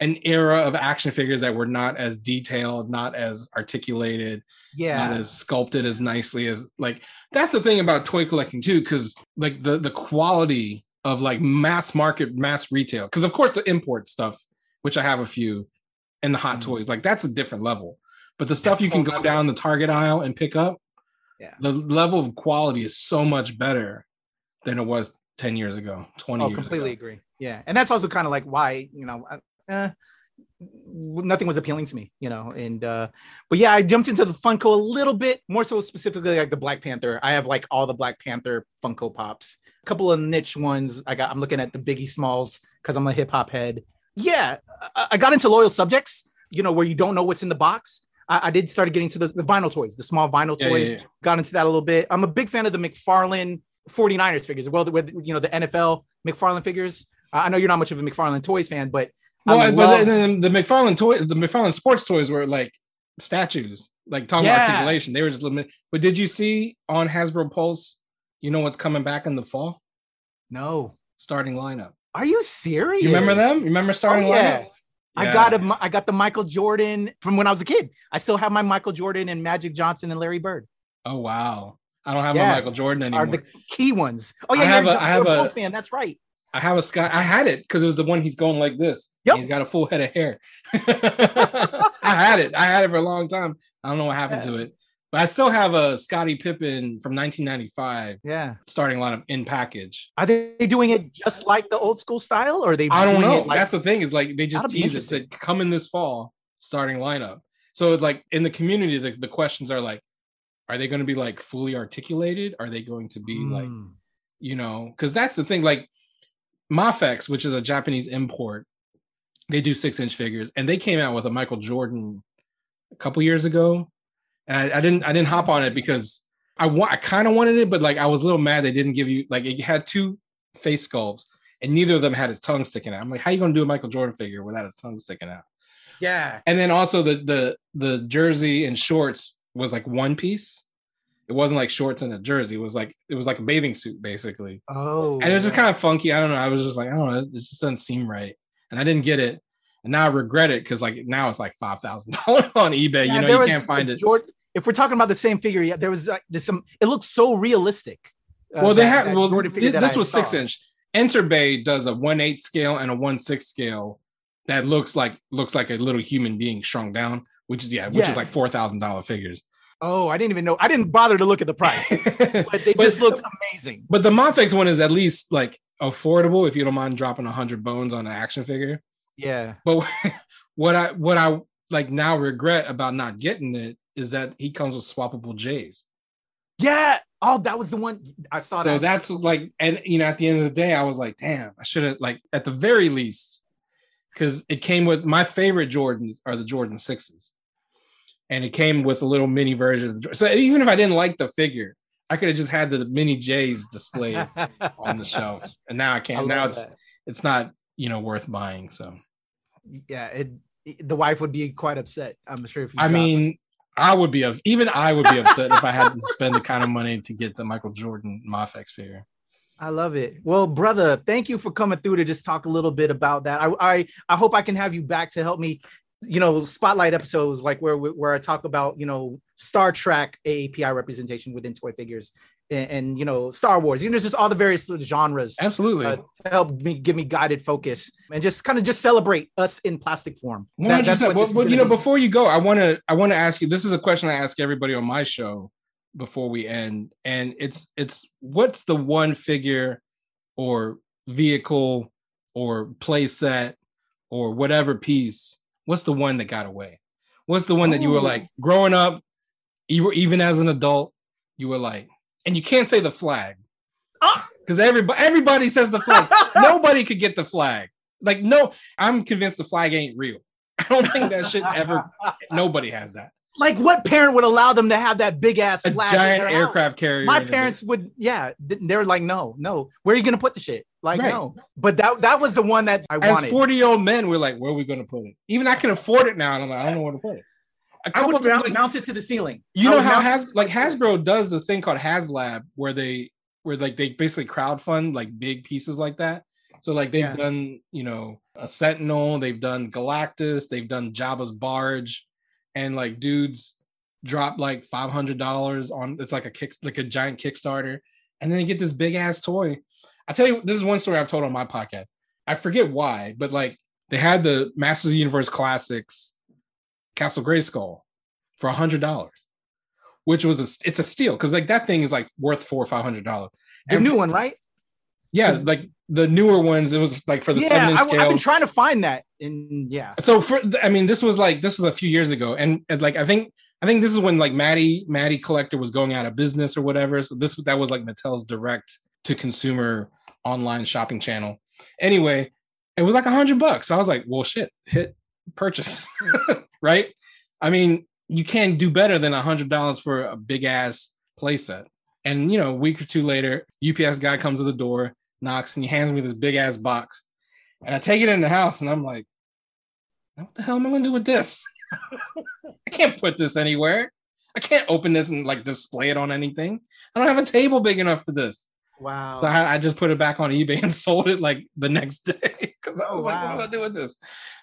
an era of action figures that were not as detailed, not as articulated, yeah, not as sculpted as nicely as like that's the thing about toy collecting too, because like the the quality of like mass market, mass retail, because of course the import stuff, which I have a few, and the hot mm-hmm. toys, like that's a different level. But the stuff that's you can go down the Target aisle and pick up, yeah, the level of quality is so much better than it was 10 years ago, 20 oh, years completely ago. agree. Yeah. And that's also kind of like why, you know, uh, nothing was appealing to me, you know. And uh, but yeah, I jumped into the Funko a little bit more so specifically like the Black Panther. I have like all the Black Panther Funko Pops, a couple of niche ones. I got. I'm looking at the Biggie Smalls because I'm a hip hop head. Yeah, I, I, got into Loyal Subjects. You know where you don't know what's in the box. I, I did start getting to the, the, vinyl toys, the small vinyl yeah, toys. Yeah, yeah. Got into that a little bit. I'm a big fan of the McFarlane 49ers figures. Well, with you know the NFL McFarlane figures. I know you're not much of a McFarlane toys fan, but well, but then the McFarlane toy, the McFarlane sports toys were like statues, like talking yeah. about articulation. They were just limited. But did you see on Hasbro Pulse? You know what's coming back in the fall? No starting lineup. Are you serious? You remember them? You remember starting oh, yeah. lineup? I got a, I got the Michael Jordan from when I was a kid. I still have my Michael Jordan and Magic Johnson and Larry Bird. Oh wow! I don't have yeah. my Michael Jordan anymore. Are the key ones? Oh yeah, I have a, I have a fan. That's right. I have a Scott. I had it because it was the one he's going like this. Yep. He's got a full head of hair. I had it. I had it for a long time. I don't know what happened yeah. to it. But I still have a Scottie Pippen from 1995. Yeah. Starting lineup in package. Are they doing it just like the old school style or they I don't know. Like, That's the thing is like they just teased it said come in this fall starting lineup. So like in the community the, the questions are like are they going to be like fully articulated? Are they going to be mm. like hmm. you know, cuz that's the thing like Mafex, which is a Japanese import, they do six inch figures, and they came out with a Michael Jordan a couple years ago, and I, I didn't I didn't hop on it because I want I kind of wanted it, but like I was a little mad they didn't give you like it had two face sculpts, and neither of them had his tongue sticking out. I'm like, how are you gonna do a Michael Jordan figure without his tongue sticking out? Yeah. And then also the the the jersey and shorts was like one piece it wasn't like shorts and a jersey. It was like it was like a bathing suit basically. Oh, and it was just kind of funky. I don't know. I was just like, I don't know. It just doesn't seem right, and I didn't get it. And now I regret it because like now it's like five thousand dollars on eBay. Yeah, you know, you can't find it. Jordan, if we're talking about the same figure, yeah, there was like there's some. It looks so realistic. Uh, well, they have. Well, this was six inch. Enterbay does a one eight scale and a one six scale that looks like looks like a little human being shrunk down, which is yeah, which yes. is like four thousand dollar figures. Oh, I didn't even know. I didn't bother to look at the price, but they but, just looked amazing. But the Mafex one is at least like affordable if you don't mind dropping a hundred bones on an action figure. Yeah. But what I what I like now regret about not getting it is that he comes with swappable J's. Yeah. Oh, that was the one I saw. So that. that's like, and you know, at the end of the day, I was like, damn, I should have like at the very least, because it came with my favorite Jordans are the Jordan sixes and it came with a little mini version of the. So even if I didn't like the figure, I could have just had the mini J's displayed on the shelf, and now I can't. I now it's that. it's not you know worth buying. So yeah, it, the wife would be quite upset. I'm sure if you. I mean. I would be upset. even I would be upset if I had to spend the kind of money to get the Michael Jordan Mafex figure. I love it. Well, brother, thank you for coming through to just talk a little bit about that. I, I I hope I can have you back to help me you know spotlight episodes like where where I talk about you know Star Trek AAPI representation within toy figures and, and you know Star Wars. You know, just all the various genres. Absolutely uh, to help me give me guided focus and just kind of just celebrate us in plastic form. That, that's what well, you know, be. before you go, I want to I want to ask you. This is a question I ask everybody on my show before we end, and it's it's what's the one figure or vehicle or play set or whatever piece what's the one that got away? What's the one that you were like growing up, you were even as an adult, you were like, and you can't say the flag. Because ah! everybody everybody says the flag. Nobody could get the flag. Like, no, I'm convinced the flag ain't real. I don't think that shit ever nobody has that. Like what parent would allow them to have that big ass flag? giant aircraft house? carrier. My parents would, yeah. They're like, no, no. Where are you gonna put the shit? Like right. no. But that that was the one that I As wanted. 40 year old men, we're like, where are we gonna put it? Even I can afford it now, and I'm like, I don't know where to put it. I would mount, like, mount it to the ceiling. You know how Has like Hasbro does the thing called HasLab where they where like they basically crowd fund like big pieces like that. So like they've yeah. done, you know, a Sentinel, they've done Galactus, they've done Jabba's barge, and like dudes drop like five hundred dollars on it's like a kick like a giant Kickstarter, and then they get this big ass toy. I tell you, this is one story I've told on my podcast. I forget why, but like they had the Masters of the Universe Classics Castle Grayskull for a hundred dollars, which was a it's a steal because like that thing is like worth four or five hundred dollars. The new one, right? Yeah, like the newer ones, it was like for the yeah, seven I, scale. I've been trying to find that, and yeah. So for I mean, this was like this was a few years ago, and, and like I think I think this is when like Matty Matty Collector was going out of business or whatever. So this that was like Mattel's direct to consumer online shopping channel. Anyway, it was like a hundred bucks. I was like, well, shit, hit purchase, right? I mean, you can't do better than a hundred dollars for a big ass playset. And you know, a week or two later, UPS guy comes to the door, knocks, and he hands me this big ass box. And I take it in the house, and I'm like, what the hell am I gonna do with this? I can't put this anywhere. I can't open this and like display it on anything. I don't have a table big enough for this. Wow. So I, I, just put it back on eBay and sold it like the next day because I was like, what am I do with this?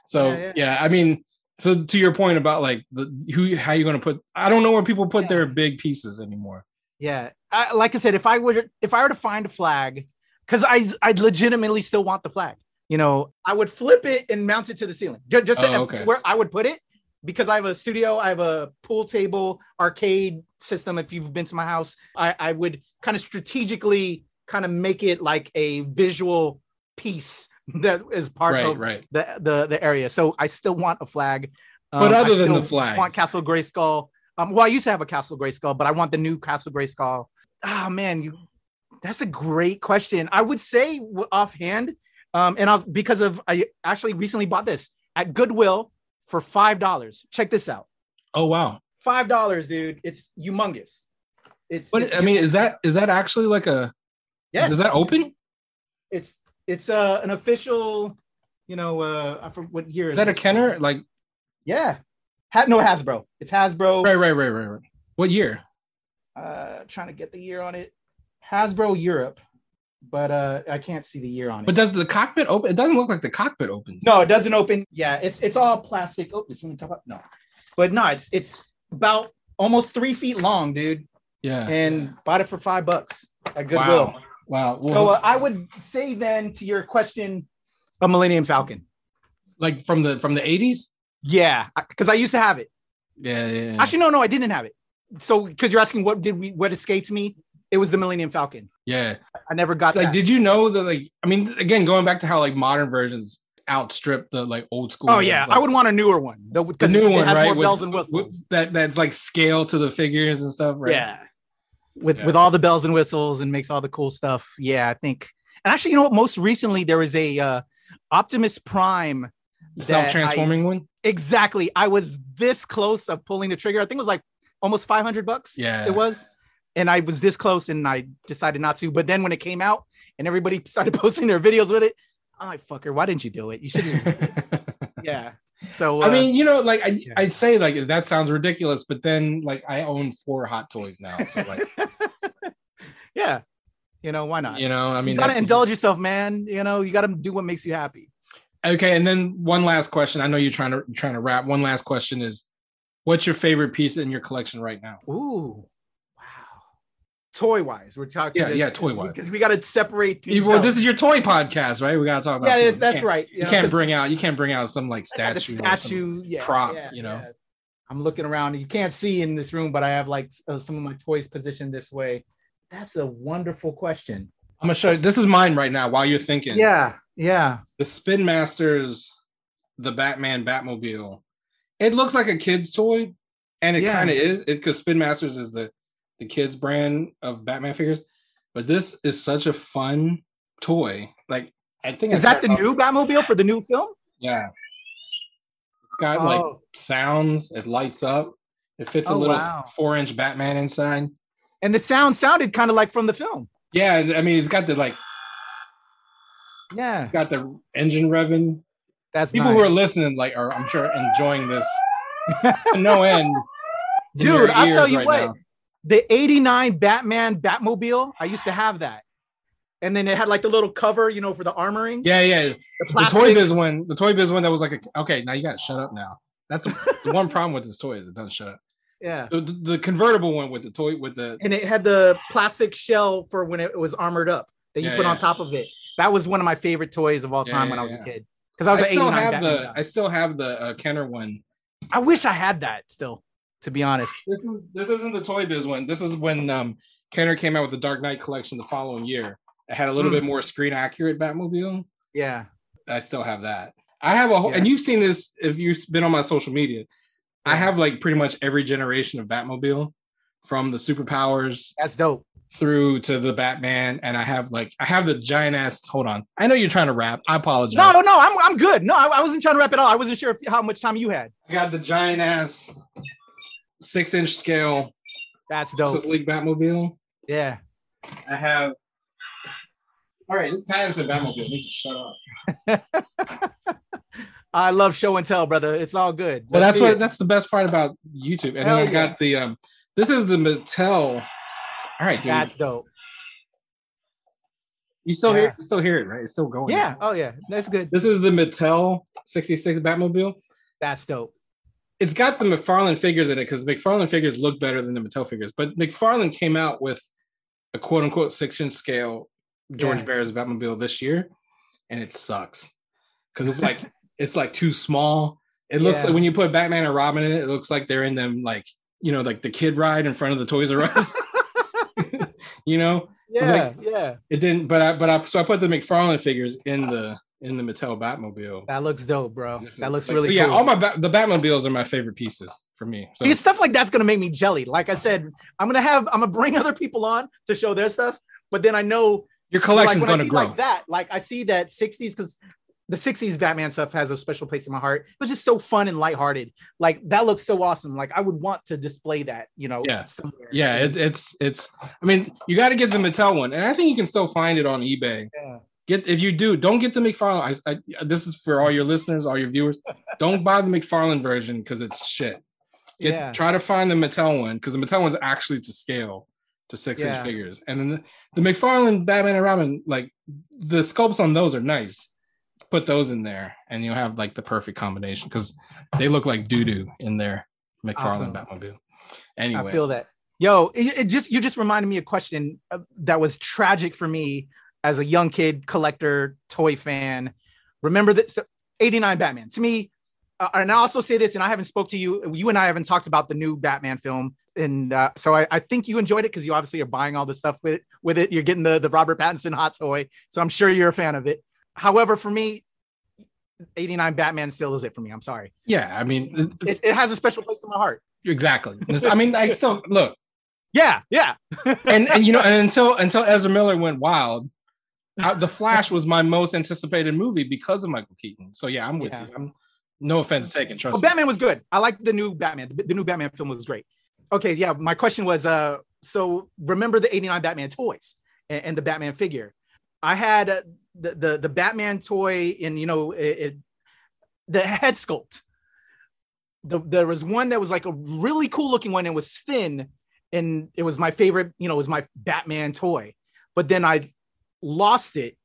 So yeah, yeah. yeah, I mean, so to your point about like the who how you going to put I don't know where people put yeah. their big pieces anymore. Yeah, I, like I said, if I would if I were to find a flag, because I I legitimately still want the flag. You know, I would flip it and mount it to the ceiling. Just, just oh, okay. where I would put it because I have a studio, I have a pool table, arcade system. If you've been to my house, I, I would kind of strategically kind of make it like a visual piece that is part right, of right. the, the the area. So I still want a flag. Um, but other than the flag, want Castle Grayskull. Um, well, I used to have a Castle Grayskull, but I want the new Castle Grayskull. Ah, oh, man, you. That's a great question. I would say offhand, um, and I was because of I actually recently bought this at Goodwill for five dollars. Check this out. Oh wow, five dollars, dude! It's humongous. It's. But it's I mean, is that is that actually like a? Yeah. Is that open? It's it's uh, an official, you know, uh, from what year is, is that? It? A Kenner? Like, yeah, ha- no Hasbro. It's Hasbro. Right, right, right, right, right. What year? Uh, trying to get the year on it. Hasbro Europe, but uh, I can't see the year on it. But does the cockpit open? It doesn't look like the cockpit opens. No, it doesn't open. Yeah, it's it's all plastic. Oh, this top up. No, but no, it's it's about almost three feet long, dude. Yeah, and bought it for five bucks at Goodwill. Wow. Wow. Well, so uh, I would say then to your question, a Millennium Falcon, like from the from the eighties. Yeah, because I used to have it. Yeah, yeah, yeah. Actually, no, no, I didn't have it. So because you're asking what did we what escaped me, it was the Millennium Falcon. Yeah, I never got like. That. Did you know that? Like, I mean, again, going back to how like modern versions outstrip the like old school. Oh yeah, like, I would want a newer one. The, the new one, right? With, bells and whistles. With, that that's like scale to the figures and stuff, right? Yeah with yeah. with all the bells and whistles and makes all the cool stuff. Yeah, I think. And actually, you know what? Most recently, there was a uh, Optimus Prime self transforming one. Exactly. I was this close of pulling the trigger. I think it was like almost five hundred bucks. Yeah, it was. And I was this close, and I decided not to. But then when it came out, and everybody started posting their videos with it, I'm like, "Fucker, why didn't you do it? You should have." yeah. So uh, I mean, you know, like I, yeah. I'd say like that sounds ridiculous, but then like I own four hot toys now, so like, yeah, you know, why not? You know, I mean, you gotta indulge yourself, man. You know, you gotta do what makes you happy. Okay, and then one last question. I know you're trying to trying to wrap. One last question is, what's your favorite piece in your collection right now? Ooh, toy wise. We're talking. Yeah, yeah, toy wise. Because we got to separate. Well, this is your toy podcast, right? We got to talk about. Yeah, that's right. You, you know, can't bring out. You can't bring out some like statue. statue, yeah, prop. Yeah, you know. Yeah. I'm looking around. You can't see in this room, but I have like uh, some of my toys positioned this way. That's a wonderful question. I'm gonna show you. This is mine right now. While you're thinking. Yeah, yeah. The Spin Masters, the Batman Batmobile. It looks like a kid's toy, and it yeah. kind of is. Because Spin Masters is the the kids brand of Batman figures, but this is such a fun toy. Like I think is that the new Batmobile for the new film? Yeah, it's got oh. like sounds. It lights up. It fits oh, a little wow. four inch Batman inside. And the sound sounded kind of like from the film. Yeah, I mean it's got the like Yeah, it's got the engine revving. That's people nice. who are listening, like, are I'm sure enjoying this no end. Dude, I'll tell you right what. Now. The 89 Batman Batmobile, I used to have that. And then it had like the little cover, you know, for the armoring. Yeah, yeah. The, the Toy Biz one, the Toy Biz one that was like, a, okay, now you got to shut up now. That's the, the one problem with this toy is it doesn't shut up. Yeah. The, the, convertible one with the toy with the and it had the plastic shell for when it was armored up that you yeah, put yeah. on top of it. That was one of my favorite toys of all time yeah, when I was a kid. Because I was I still have the I still have the uh, Kenner one. I wish I had that still, to be honest. This is this isn't the Toy Biz one. This is when um Kenner came out with the Dark Knight collection the following year. It had a little mm. bit more screen accurate Batmobile. Yeah. I still have that. I have a whole, and you've seen this if you've been on my social media. I have like pretty much every generation of Batmobile from the superpowers. That's dope. Through to the Batman, and I have like I have the giant ass. Hold on, I know you're trying to rap. I apologize. No, no, I'm I'm good. No, I, I wasn't trying to rap at all. I wasn't sure if, how much time you had. I got the giant ass six inch scale. That's dope. Justice League Batmobile. Yeah. I have. All right, this Pattinson Batmobile needs to shut up. I love show and tell, brother. It's all good. Well, that's what it. that's the best part about YouTube. And Hell then I yeah. got the um this is the Mattel. All right, dude. That's dope. You still yeah. hear you still hear it, right? It's still going. Yeah. Oh yeah. That's good. This is the Mattel 66 Batmobile. That's dope. It's got the McFarlane figures in it because the McFarlane figures look better than the Mattel figures. But McFarlane came out with a quote unquote six inch scale George yeah. Barris Batmobile this year, and it sucks because it's like it's like too small. It looks yeah. like when you put Batman and Robin in it, it looks like they're in them like you know like the kid ride in front of the Toys R Us. you know? Yeah, like, yeah. It didn't, but I but I so I put the McFarlane figures in the in the Mattel Batmobile. That looks dope, bro. That looks like, really so yeah. Cool. All my ba- the Batmobiles are my favorite pieces for me. So. See, stuff like that's gonna make me jelly. Like I said, I'm gonna have I'm gonna bring other people on to show their stuff, but then I know your collection's like, gonna grow. Like that, like I see that 60s because the 60s Batman stuff has a special place in my heart. It was just so fun and lighthearted. Like that looks so awesome. Like I would want to display that, you know. Yeah. Somewhere. Yeah. It, it's, it's, I mean, you got to get the Mattel one. And I think you can still find it on eBay. Yeah. Get, if you do, don't get the McFarlane. I, I, this is for all your listeners, all your viewers. don't buy the McFarlane version because it's shit. Get, yeah. Try to find the Mattel one because the Mattel one's actually to scale to six yeah. inch figures. And then the, the McFarlane Batman and Robin, like the sculpts on those are nice put those in there and you'll have like the perfect combination because they look like doo doo in their McFarlane awesome. Batmobile. Anyway, I feel that. Yo, it, it, just you just reminded me a question uh, that was tragic for me as a young kid, collector, toy fan. Remember that so 89 Batman to me, uh, and I also say this, and I haven't spoke to you. You and I haven't talked about the new Batman film, and uh, so I, I, think you enjoyed it because you obviously are buying all the stuff with it, with it. You're getting the the Robert Pattinson hot toy, so I'm sure you're a fan of it. However, for me, 89 Batman still is it for me. I'm sorry. Yeah, I mean, it, it has a special place in my heart. Exactly. I mean, I still look. Yeah, yeah. and and you know, and until until Ezra Miller went wild, I, the Flash was my most anticipated movie because of Michael Keaton. So yeah, I'm with yeah. you. I'm no offense taken. Trust me. Batman was good. I like the new Batman. The, the new Batman film was great. Okay, yeah. My question was, uh, so remember the 89 Batman toys and, and the Batman figure. I had uh, the, the the Batman toy in you know it, it, the head sculpt. The, there was one that was like a really cool looking one. It was thin, and it was my favorite. You know, it was my Batman toy. But then I lost it.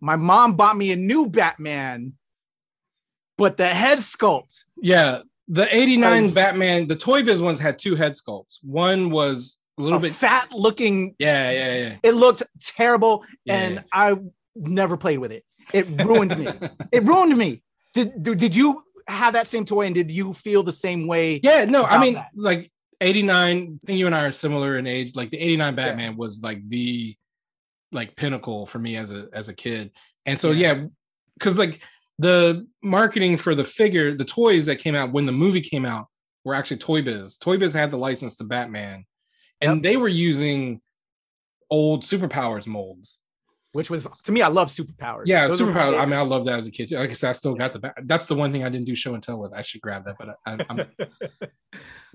My mom bought me a new Batman, but the head sculpt. Yeah, the '89 was, Batman, the Toy Biz ones had two head sculpts. One was a little a bit fat looking. Yeah, yeah, yeah. It looked terrible, yeah, and yeah. I never played with it. It ruined me. It ruined me. Did did you have that same toy, and did you feel the same way? Yeah, no. I mean, that? like '89. I think you and I are similar in age. Like the '89 Batman yeah. was like the like pinnacle for me as a as a kid, and so yeah, because like the marketing for the figure, the toys that came out when the movie came out were actually Toy Biz. Toy Biz had the license to Batman, and yep. they were using old superpowers molds which was to me, I love superpowers. Yeah, Those superpowers. I mean, I love that as a kid. Like I said, I still got the. That's the one thing I didn't do show and tell with. I should grab that, but I, am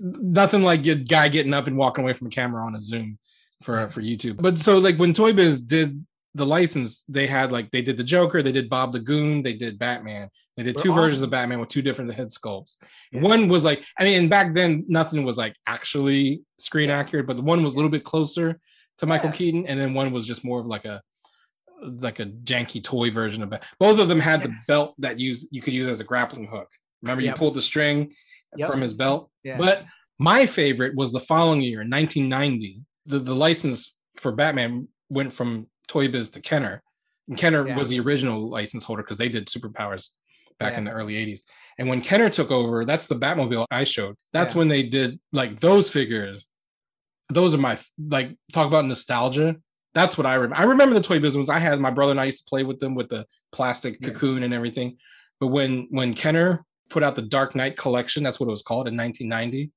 nothing like a guy getting up and walking away from a camera on a Zoom for for YouTube. But so like when Toy Biz did the license they had like they did the Joker, they did Bob the Goon, they did Batman. They did They're two versions of Batman with two different head sculpts. Yeah. One was like, I mean, and back then nothing was like actually screen accurate, but the one was a little bit closer to Michael Yeah. Keaton, and then one was just more of like a like a janky toy version of it. Both of them had the belt that used you could use as a grappling hook. Remember, Yep. you pulled the string Yep. from his belt. Yeah. But my favorite was the following year, 1990. The, the license for Batman went from Toy Biz to Kenner. And Kenner Yeah. was the original license holder because they did superpowers back in the early 80s. And when Kenner took over, that's the Batmobile I showed. That's Yeah. when they did like those figures. Those are my like talk about nostalgia. That's what I remember. I remember the Toy Biz ones. I had my brother and I used to play with them with the plastic Yeah. cocoon and everything. But when when Kenner put out the Dark Knight collection, that's what it was called in 1990.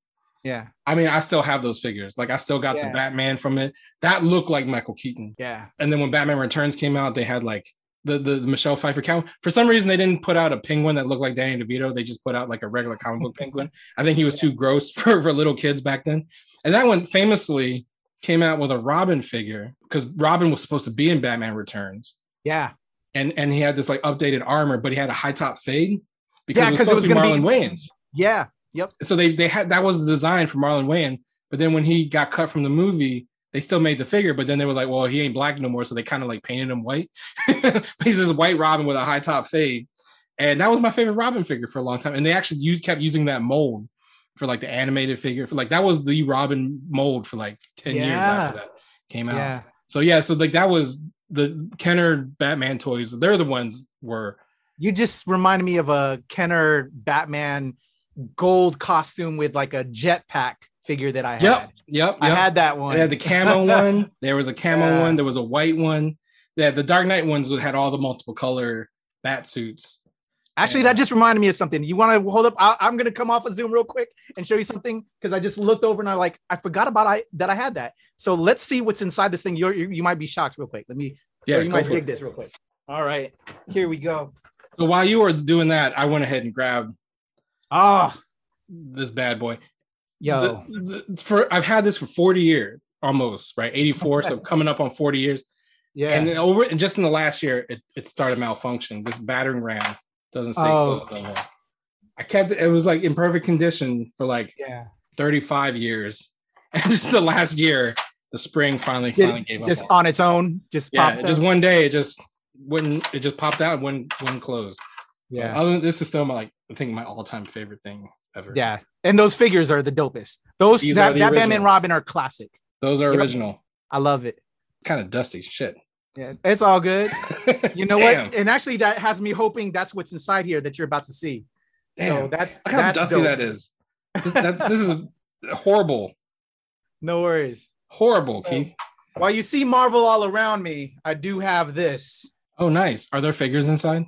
Yeah, I mean, I still have those figures. Like I still got Yeah. the Batman from it. That looked like Michael Keaton. yeah, And then when Batman Returns came out, they had like the the, the Michelle Pfeiffer count. For some reason, they didn't put out a penguin that looked like Danny DeVito. They just put out like a regular comic book penguin. I think he was too gross for, for little kids back then. And that one famously came out with a Robin figure because Robin was supposed to be in Batman Returns. yeah. And and he had this like updated armor, but he had a high top fade because Yeah, it was 'cause it supposed was to be Marlon be- Wayans Yeah. Yep. so they they had that was the design for Marlon Wayans, but then when he got cut from the movie, they still made the figure, but then they were like, well, he ain't black no more, so they kind of like painted him white. He's this white Robin with a high top fade, and that was my favorite Robin figure for a long time. And they actually used kept using that mold for like the animated figure for like that was the Robin mold for like ten years after that came out. Yeah. So yeah, so like that was the Kenner Batman toys. They're the ones were You just reminded me of a Kenner Batman gold costume with like a jetpack figure that I had. yep, yep, I yep. had that one. They had the camo one. There was a camo Yeah. one. There was a white one. Yeah, the Dark Knight ones had all the multiple color bat suits. Actually, that just reminded me of something. You want to hold up? I, I'm going to come off of Zoom real quick and show you something because I just looked over and I like I forgot about I that I had that. So let's see what's inside this thing. You're, you you might be shocked real quick. Let me. Yeah, you might dig it. this real quick. All right, here we go. So while you were doing that, I went ahead and grabbed Oh, this bad boy. yo, The- the- for I've had this for 40 years almost, right? 84, so coming up on 40 years. yeah. And over and just in the last year, it, it started malfunctioning. This battering ram doesn't stay Oh. closed. I kept it, it was like in perfect condition for like yeah. 35 years. And just the last year, the spring finally Did finally gave up. just on its own, just yeah, popped just one day it just wouldn't it just popped out and wouldn't wouldn't close. Yeah. Other this is still my like I think my all-time favorite thing ever. Yeah, and those figures are the dopest. Those These that, that Batman and. Robin are classic. Those are original. I love it. Kind of dusty shit. Yeah, it's all good. You know what? And actually, that has me hoping that's what's inside here that you're about to see. So that's Look how that's dusty dope. that is. This, that- this is horrible. No worries. Horrible, Keith. While you see Marvel all around me, I do have this. Oh, nice. Are there figures inside?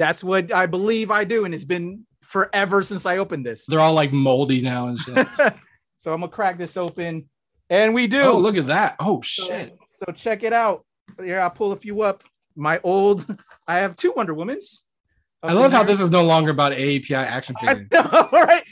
That's what I believe I do, and it's been forever since I opened this. They're all like moldy now and shit. so I'm gonna crack this open, and we do. oh, look at that. Oh So- shit. So, check it out. Here, I'll pull a few up. My old, I have two Wonder Womans. I love how this is no longer about AAPI action figures. all right.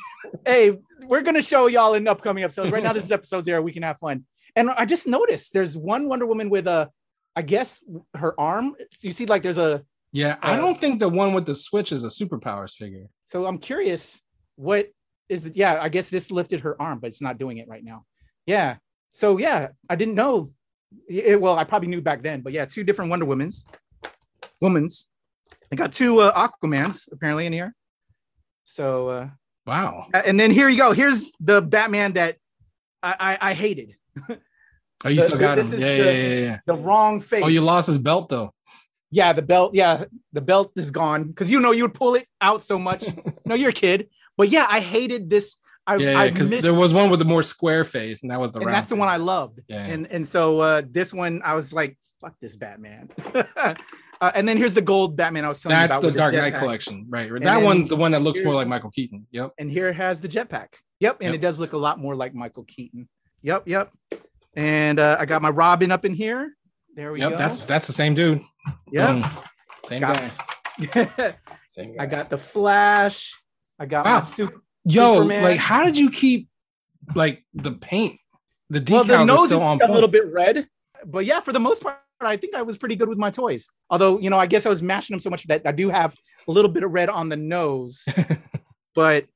Hey, we're gonna show y'all in upcoming episodes. Right now, this is episode zero. We can have fun. And I just noticed there's one Wonder Woman with a, I guess her arm. You see, like there's a. Yeah, I Uh, don't think the one with the switch is a superpowers figure. So I'm curious, what is it? Yeah, I guess this lifted her arm, but it's not doing it right now. Yeah. So yeah, I didn't know. It, well, I probably knew back then, but yeah, two different Wonder Women's. Women's. I got two uh, Aquamans apparently in here. So uh, Wow. and then here you go. Here's the Batman that I I, I hated. Oh, you The- still got him. Yeah, the- yeah, yeah, yeah. The wrong face. Oh, you lost his belt though. Yeah, the belt. Yeah, the belt is gone because you know you would pull it out so much. no, you're a kid, but yeah, I hated this. I, Yeah, yeah, because missed, there was one with a more square face, and that was the and that's the one I loved. Yeah. And and so uh, this one I was like, fuck this Batman. uh, and then here's the gold Batman I was telling That's the Dark Knight collection, right? That one's the one that looks more like Michael Keaton. Yep. And here it has the jetpack. Yep, and Yep. it does look a lot more like Michael Keaton. Yep, yep. And uh, I got my Robin up in here. There we Yep. go. That's that's the same dude. Boom. Same guy. Same guy. I got the Flash. I got Wow. my super. Yo, Superman. like, how did you keep like the paint? The decals Well, the are nose still is on a point. little bit red, but yeah, for the most part, I think I was pretty good with my toys. Although, you know, I guess I was mashing them so much that I do have a little bit of red on the nose. but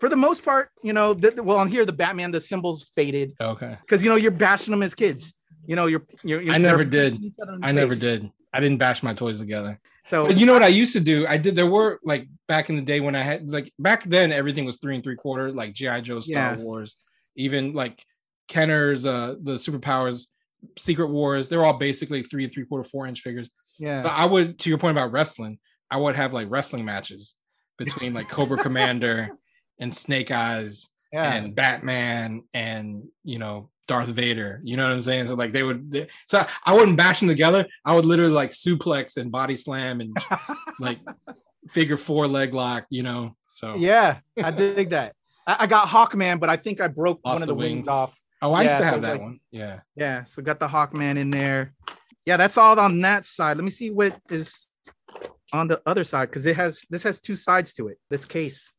for the most part, you know, the, well, on here the Batman, the symbols faded. Okay. Because you know you're bashing them as kids. You know, you're. you're, you're I never did. I face. never did. I didn't bash my toys together. So but you know what I used to do? I did. There were like back in the day when I had like back then everything was three and three quarter, like GI Joe, Star yeah. Wars, even like Kenner's, uh, the superpowers, Secret Wars. They're all basically three and three quarter, four inch figures. Yeah. So I would, to your point about wrestling, I would have like wrestling matches between like Cobra Commander and Snake Eyes yeah. and Batman and you know Darth Vader. You know what I'm saying? So like they would, they, so I wouldn't bash them together. I would literally like suplex and body slam and like figure four leg lock. You know, so yeah, I dig that. I, I got Hawkman, but I think I broke Lost one of the, wings. wings. off. Oh, I yeah, used to have so that like, one. Yeah, yeah. So got the Hawkman in there. Yeah, that's all on that side. Let me see what is on the other side because it has this has two sides to it. This case.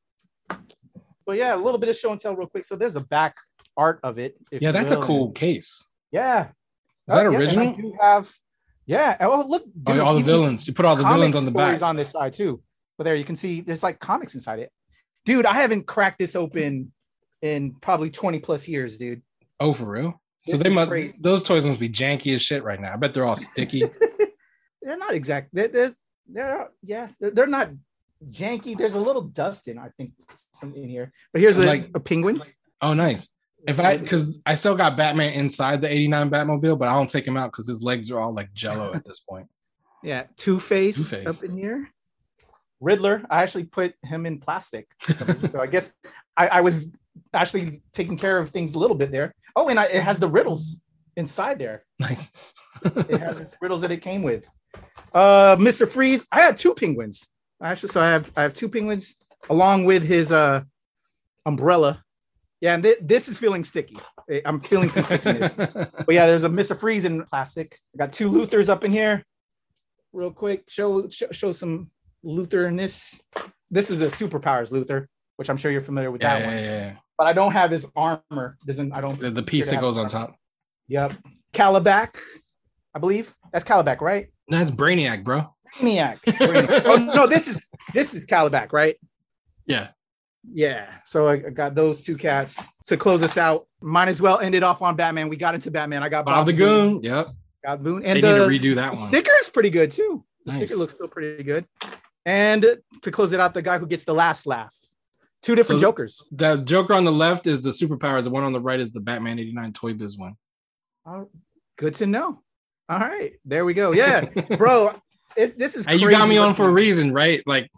But yeah, a little bit of show and tell real quick. So there's the back art of it. Yeah, that's will. a cool case. Yeah. Is that oh, original? Yeah, I do have. Yeah. Oh, look. Dude, oh, all the villains. You put all the villains on the back. on this side too. But there you can see there's like comics inside it. Dude, I haven't cracked this open in probably 20 plus years, dude. Oh, for real? This so they must crazy. those toys must be janky as shit right now. I bet they're all sticky. they're not exact. They're, they're, they're yeah, they're, they're, not janky. There's a little dust in, I think, some in here. But here's a, like, a penguin. Oh, nice. If I because I still got Batman inside the 89 Batmobile, but I don't take him out because his legs are all like jello at this point. Yeah, Two Face up in here. Riddler, I actually put him in plastic. so I guess I, I, was actually taking care of things a little bit there. Oh, and I, it has the riddles inside there. Nice. it has its riddles that it came with. Uh, Mr. Freeze, I had two penguins. I actually, so I have I have two penguins along with his uh umbrella yeah, and th- this is feeling sticky. I'm feeling some stickiness. but yeah, there's a Mr. Freeze in plastic. I got two Luthors up in here. Real quick, show show, show some Luthor in this. This is a superpowers Luthor, which I'm sure you're familiar with yeah, that one. Yeah, yeah. But I don't have his armor. Doesn't I don't the, the piece that goes on top. Yep. Kalibak, I believe. That's Kalibak, right? No, that's Brainiac, bro. Brainiac. Brainiac. oh no, this is this is Kalibak, right? Yeah. Yeah. So I got those two cats to close us out. Might as well end it off on Batman. We got into Batman. I got Bob, Bob the Goon. Boone. Yep. Got Boone. And they the, need to redo that one. Sticker is pretty good too. The nice. sticker looks still pretty good. And to close it out, the guy who gets the last laugh. Two different so Jokers. The Joker on the left is the superpowers. The one on the right is the Batman 89 Toy Biz one. Oh, good to know. All right. There we go. Yeah. Bro, it, this is Hey, you got me on for a reason, right? Like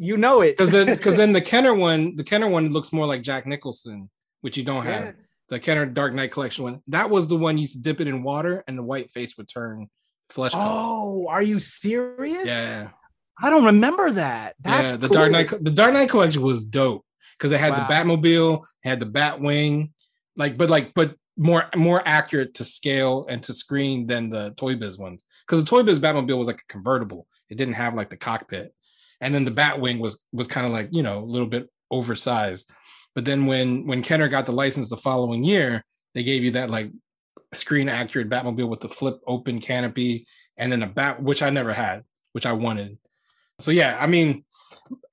you know it because then because then the Kenner one, the Kenner one looks more like Jack Nicholson, which you don't have. Yeah. The Kenner Dark Knight Collection one, that was the one you used to dip it in water and the white face would turn flesh. Oh, are you serious? Yeah, I don't remember that. That's yeah, the cool. Dark Knight, the Dark Knight Collection was dope because it had wow. the Batmobile, had the Batwing, like but like but more more accurate to scale and to screen than the Toy Biz ones because the Toy Biz Batmobile was like a convertible. It didn't have like the cockpit and then the Batwing was was kind of like you know a little bit oversized. But then when when Kenner got the license the following year, they gave you that like screen accurate Batmobile with the flip open canopy and then a bat which I never had, which I wanted. So yeah, I mean,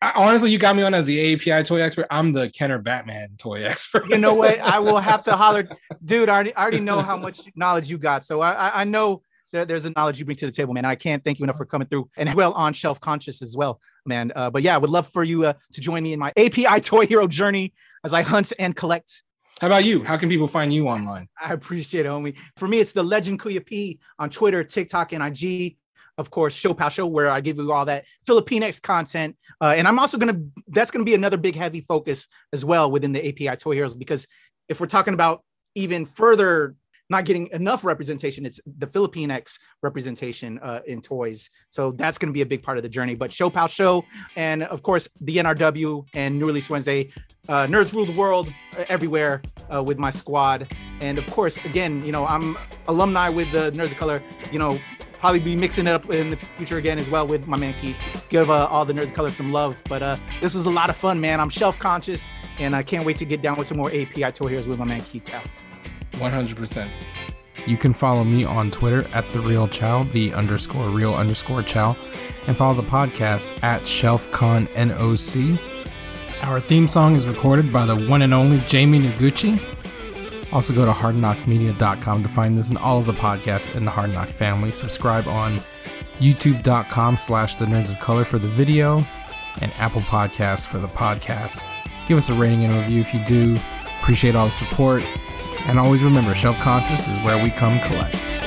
I, honestly, you got me on as the API toy expert. I'm the Kenner Batman toy expert. you know what? I will have to holler, dude. I already, I already know how much knowledge you got, so I, I know there, there's a knowledge you bring to the table, man. I can't thank you enough for coming through and well on shelf conscious as well, man. Uh, but yeah, I would love for you uh, to join me in my API Toy Hero journey as I hunt and collect. How about you? How can people find you online? I appreciate it, homie. For me, it's the Legend Kuya P on Twitter, TikTok, and IG of course, Show Pal Show, where I give you all that Filipinx content. Uh, and I'm also going to, that's going to be another big, heavy focus as well within the API Toy Heroes, because if we're talking about even further not getting enough representation. It's the Filipinx representation uh, in toys. So that's going to be a big part of the journey. But Show Pal Show, and of course, the NRW and New Release Wednesday, uh, Nerds Rule the World uh, everywhere uh, with my squad. And of course, again, you know, I'm alumni with the Nerds of Color, you know, probably be mixing it up in the future again as well with my man Keith. Give uh, all the nerds of color some love. But uh, this was a lot of fun, man. I'm shelf conscious, and I can't wait to get down with some more API tour heroes with my man Keith. Ciao. 100%. You can follow me on Twitter at the real chow, the underscore real underscore chow, and follow the podcast at ShelfCon NOC. Our theme song is recorded by the one and only Jamie Noguchi. Also, go to hardknockmedia.com to find this and all of the podcasts in the Hard Knock family. Subscribe on youtube.com slash the nerds of color for the video and Apple Podcasts for the podcast. Give us a rating and review if you do. Appreciate all the support. And always remember, Shelf Conscious is where we come collect.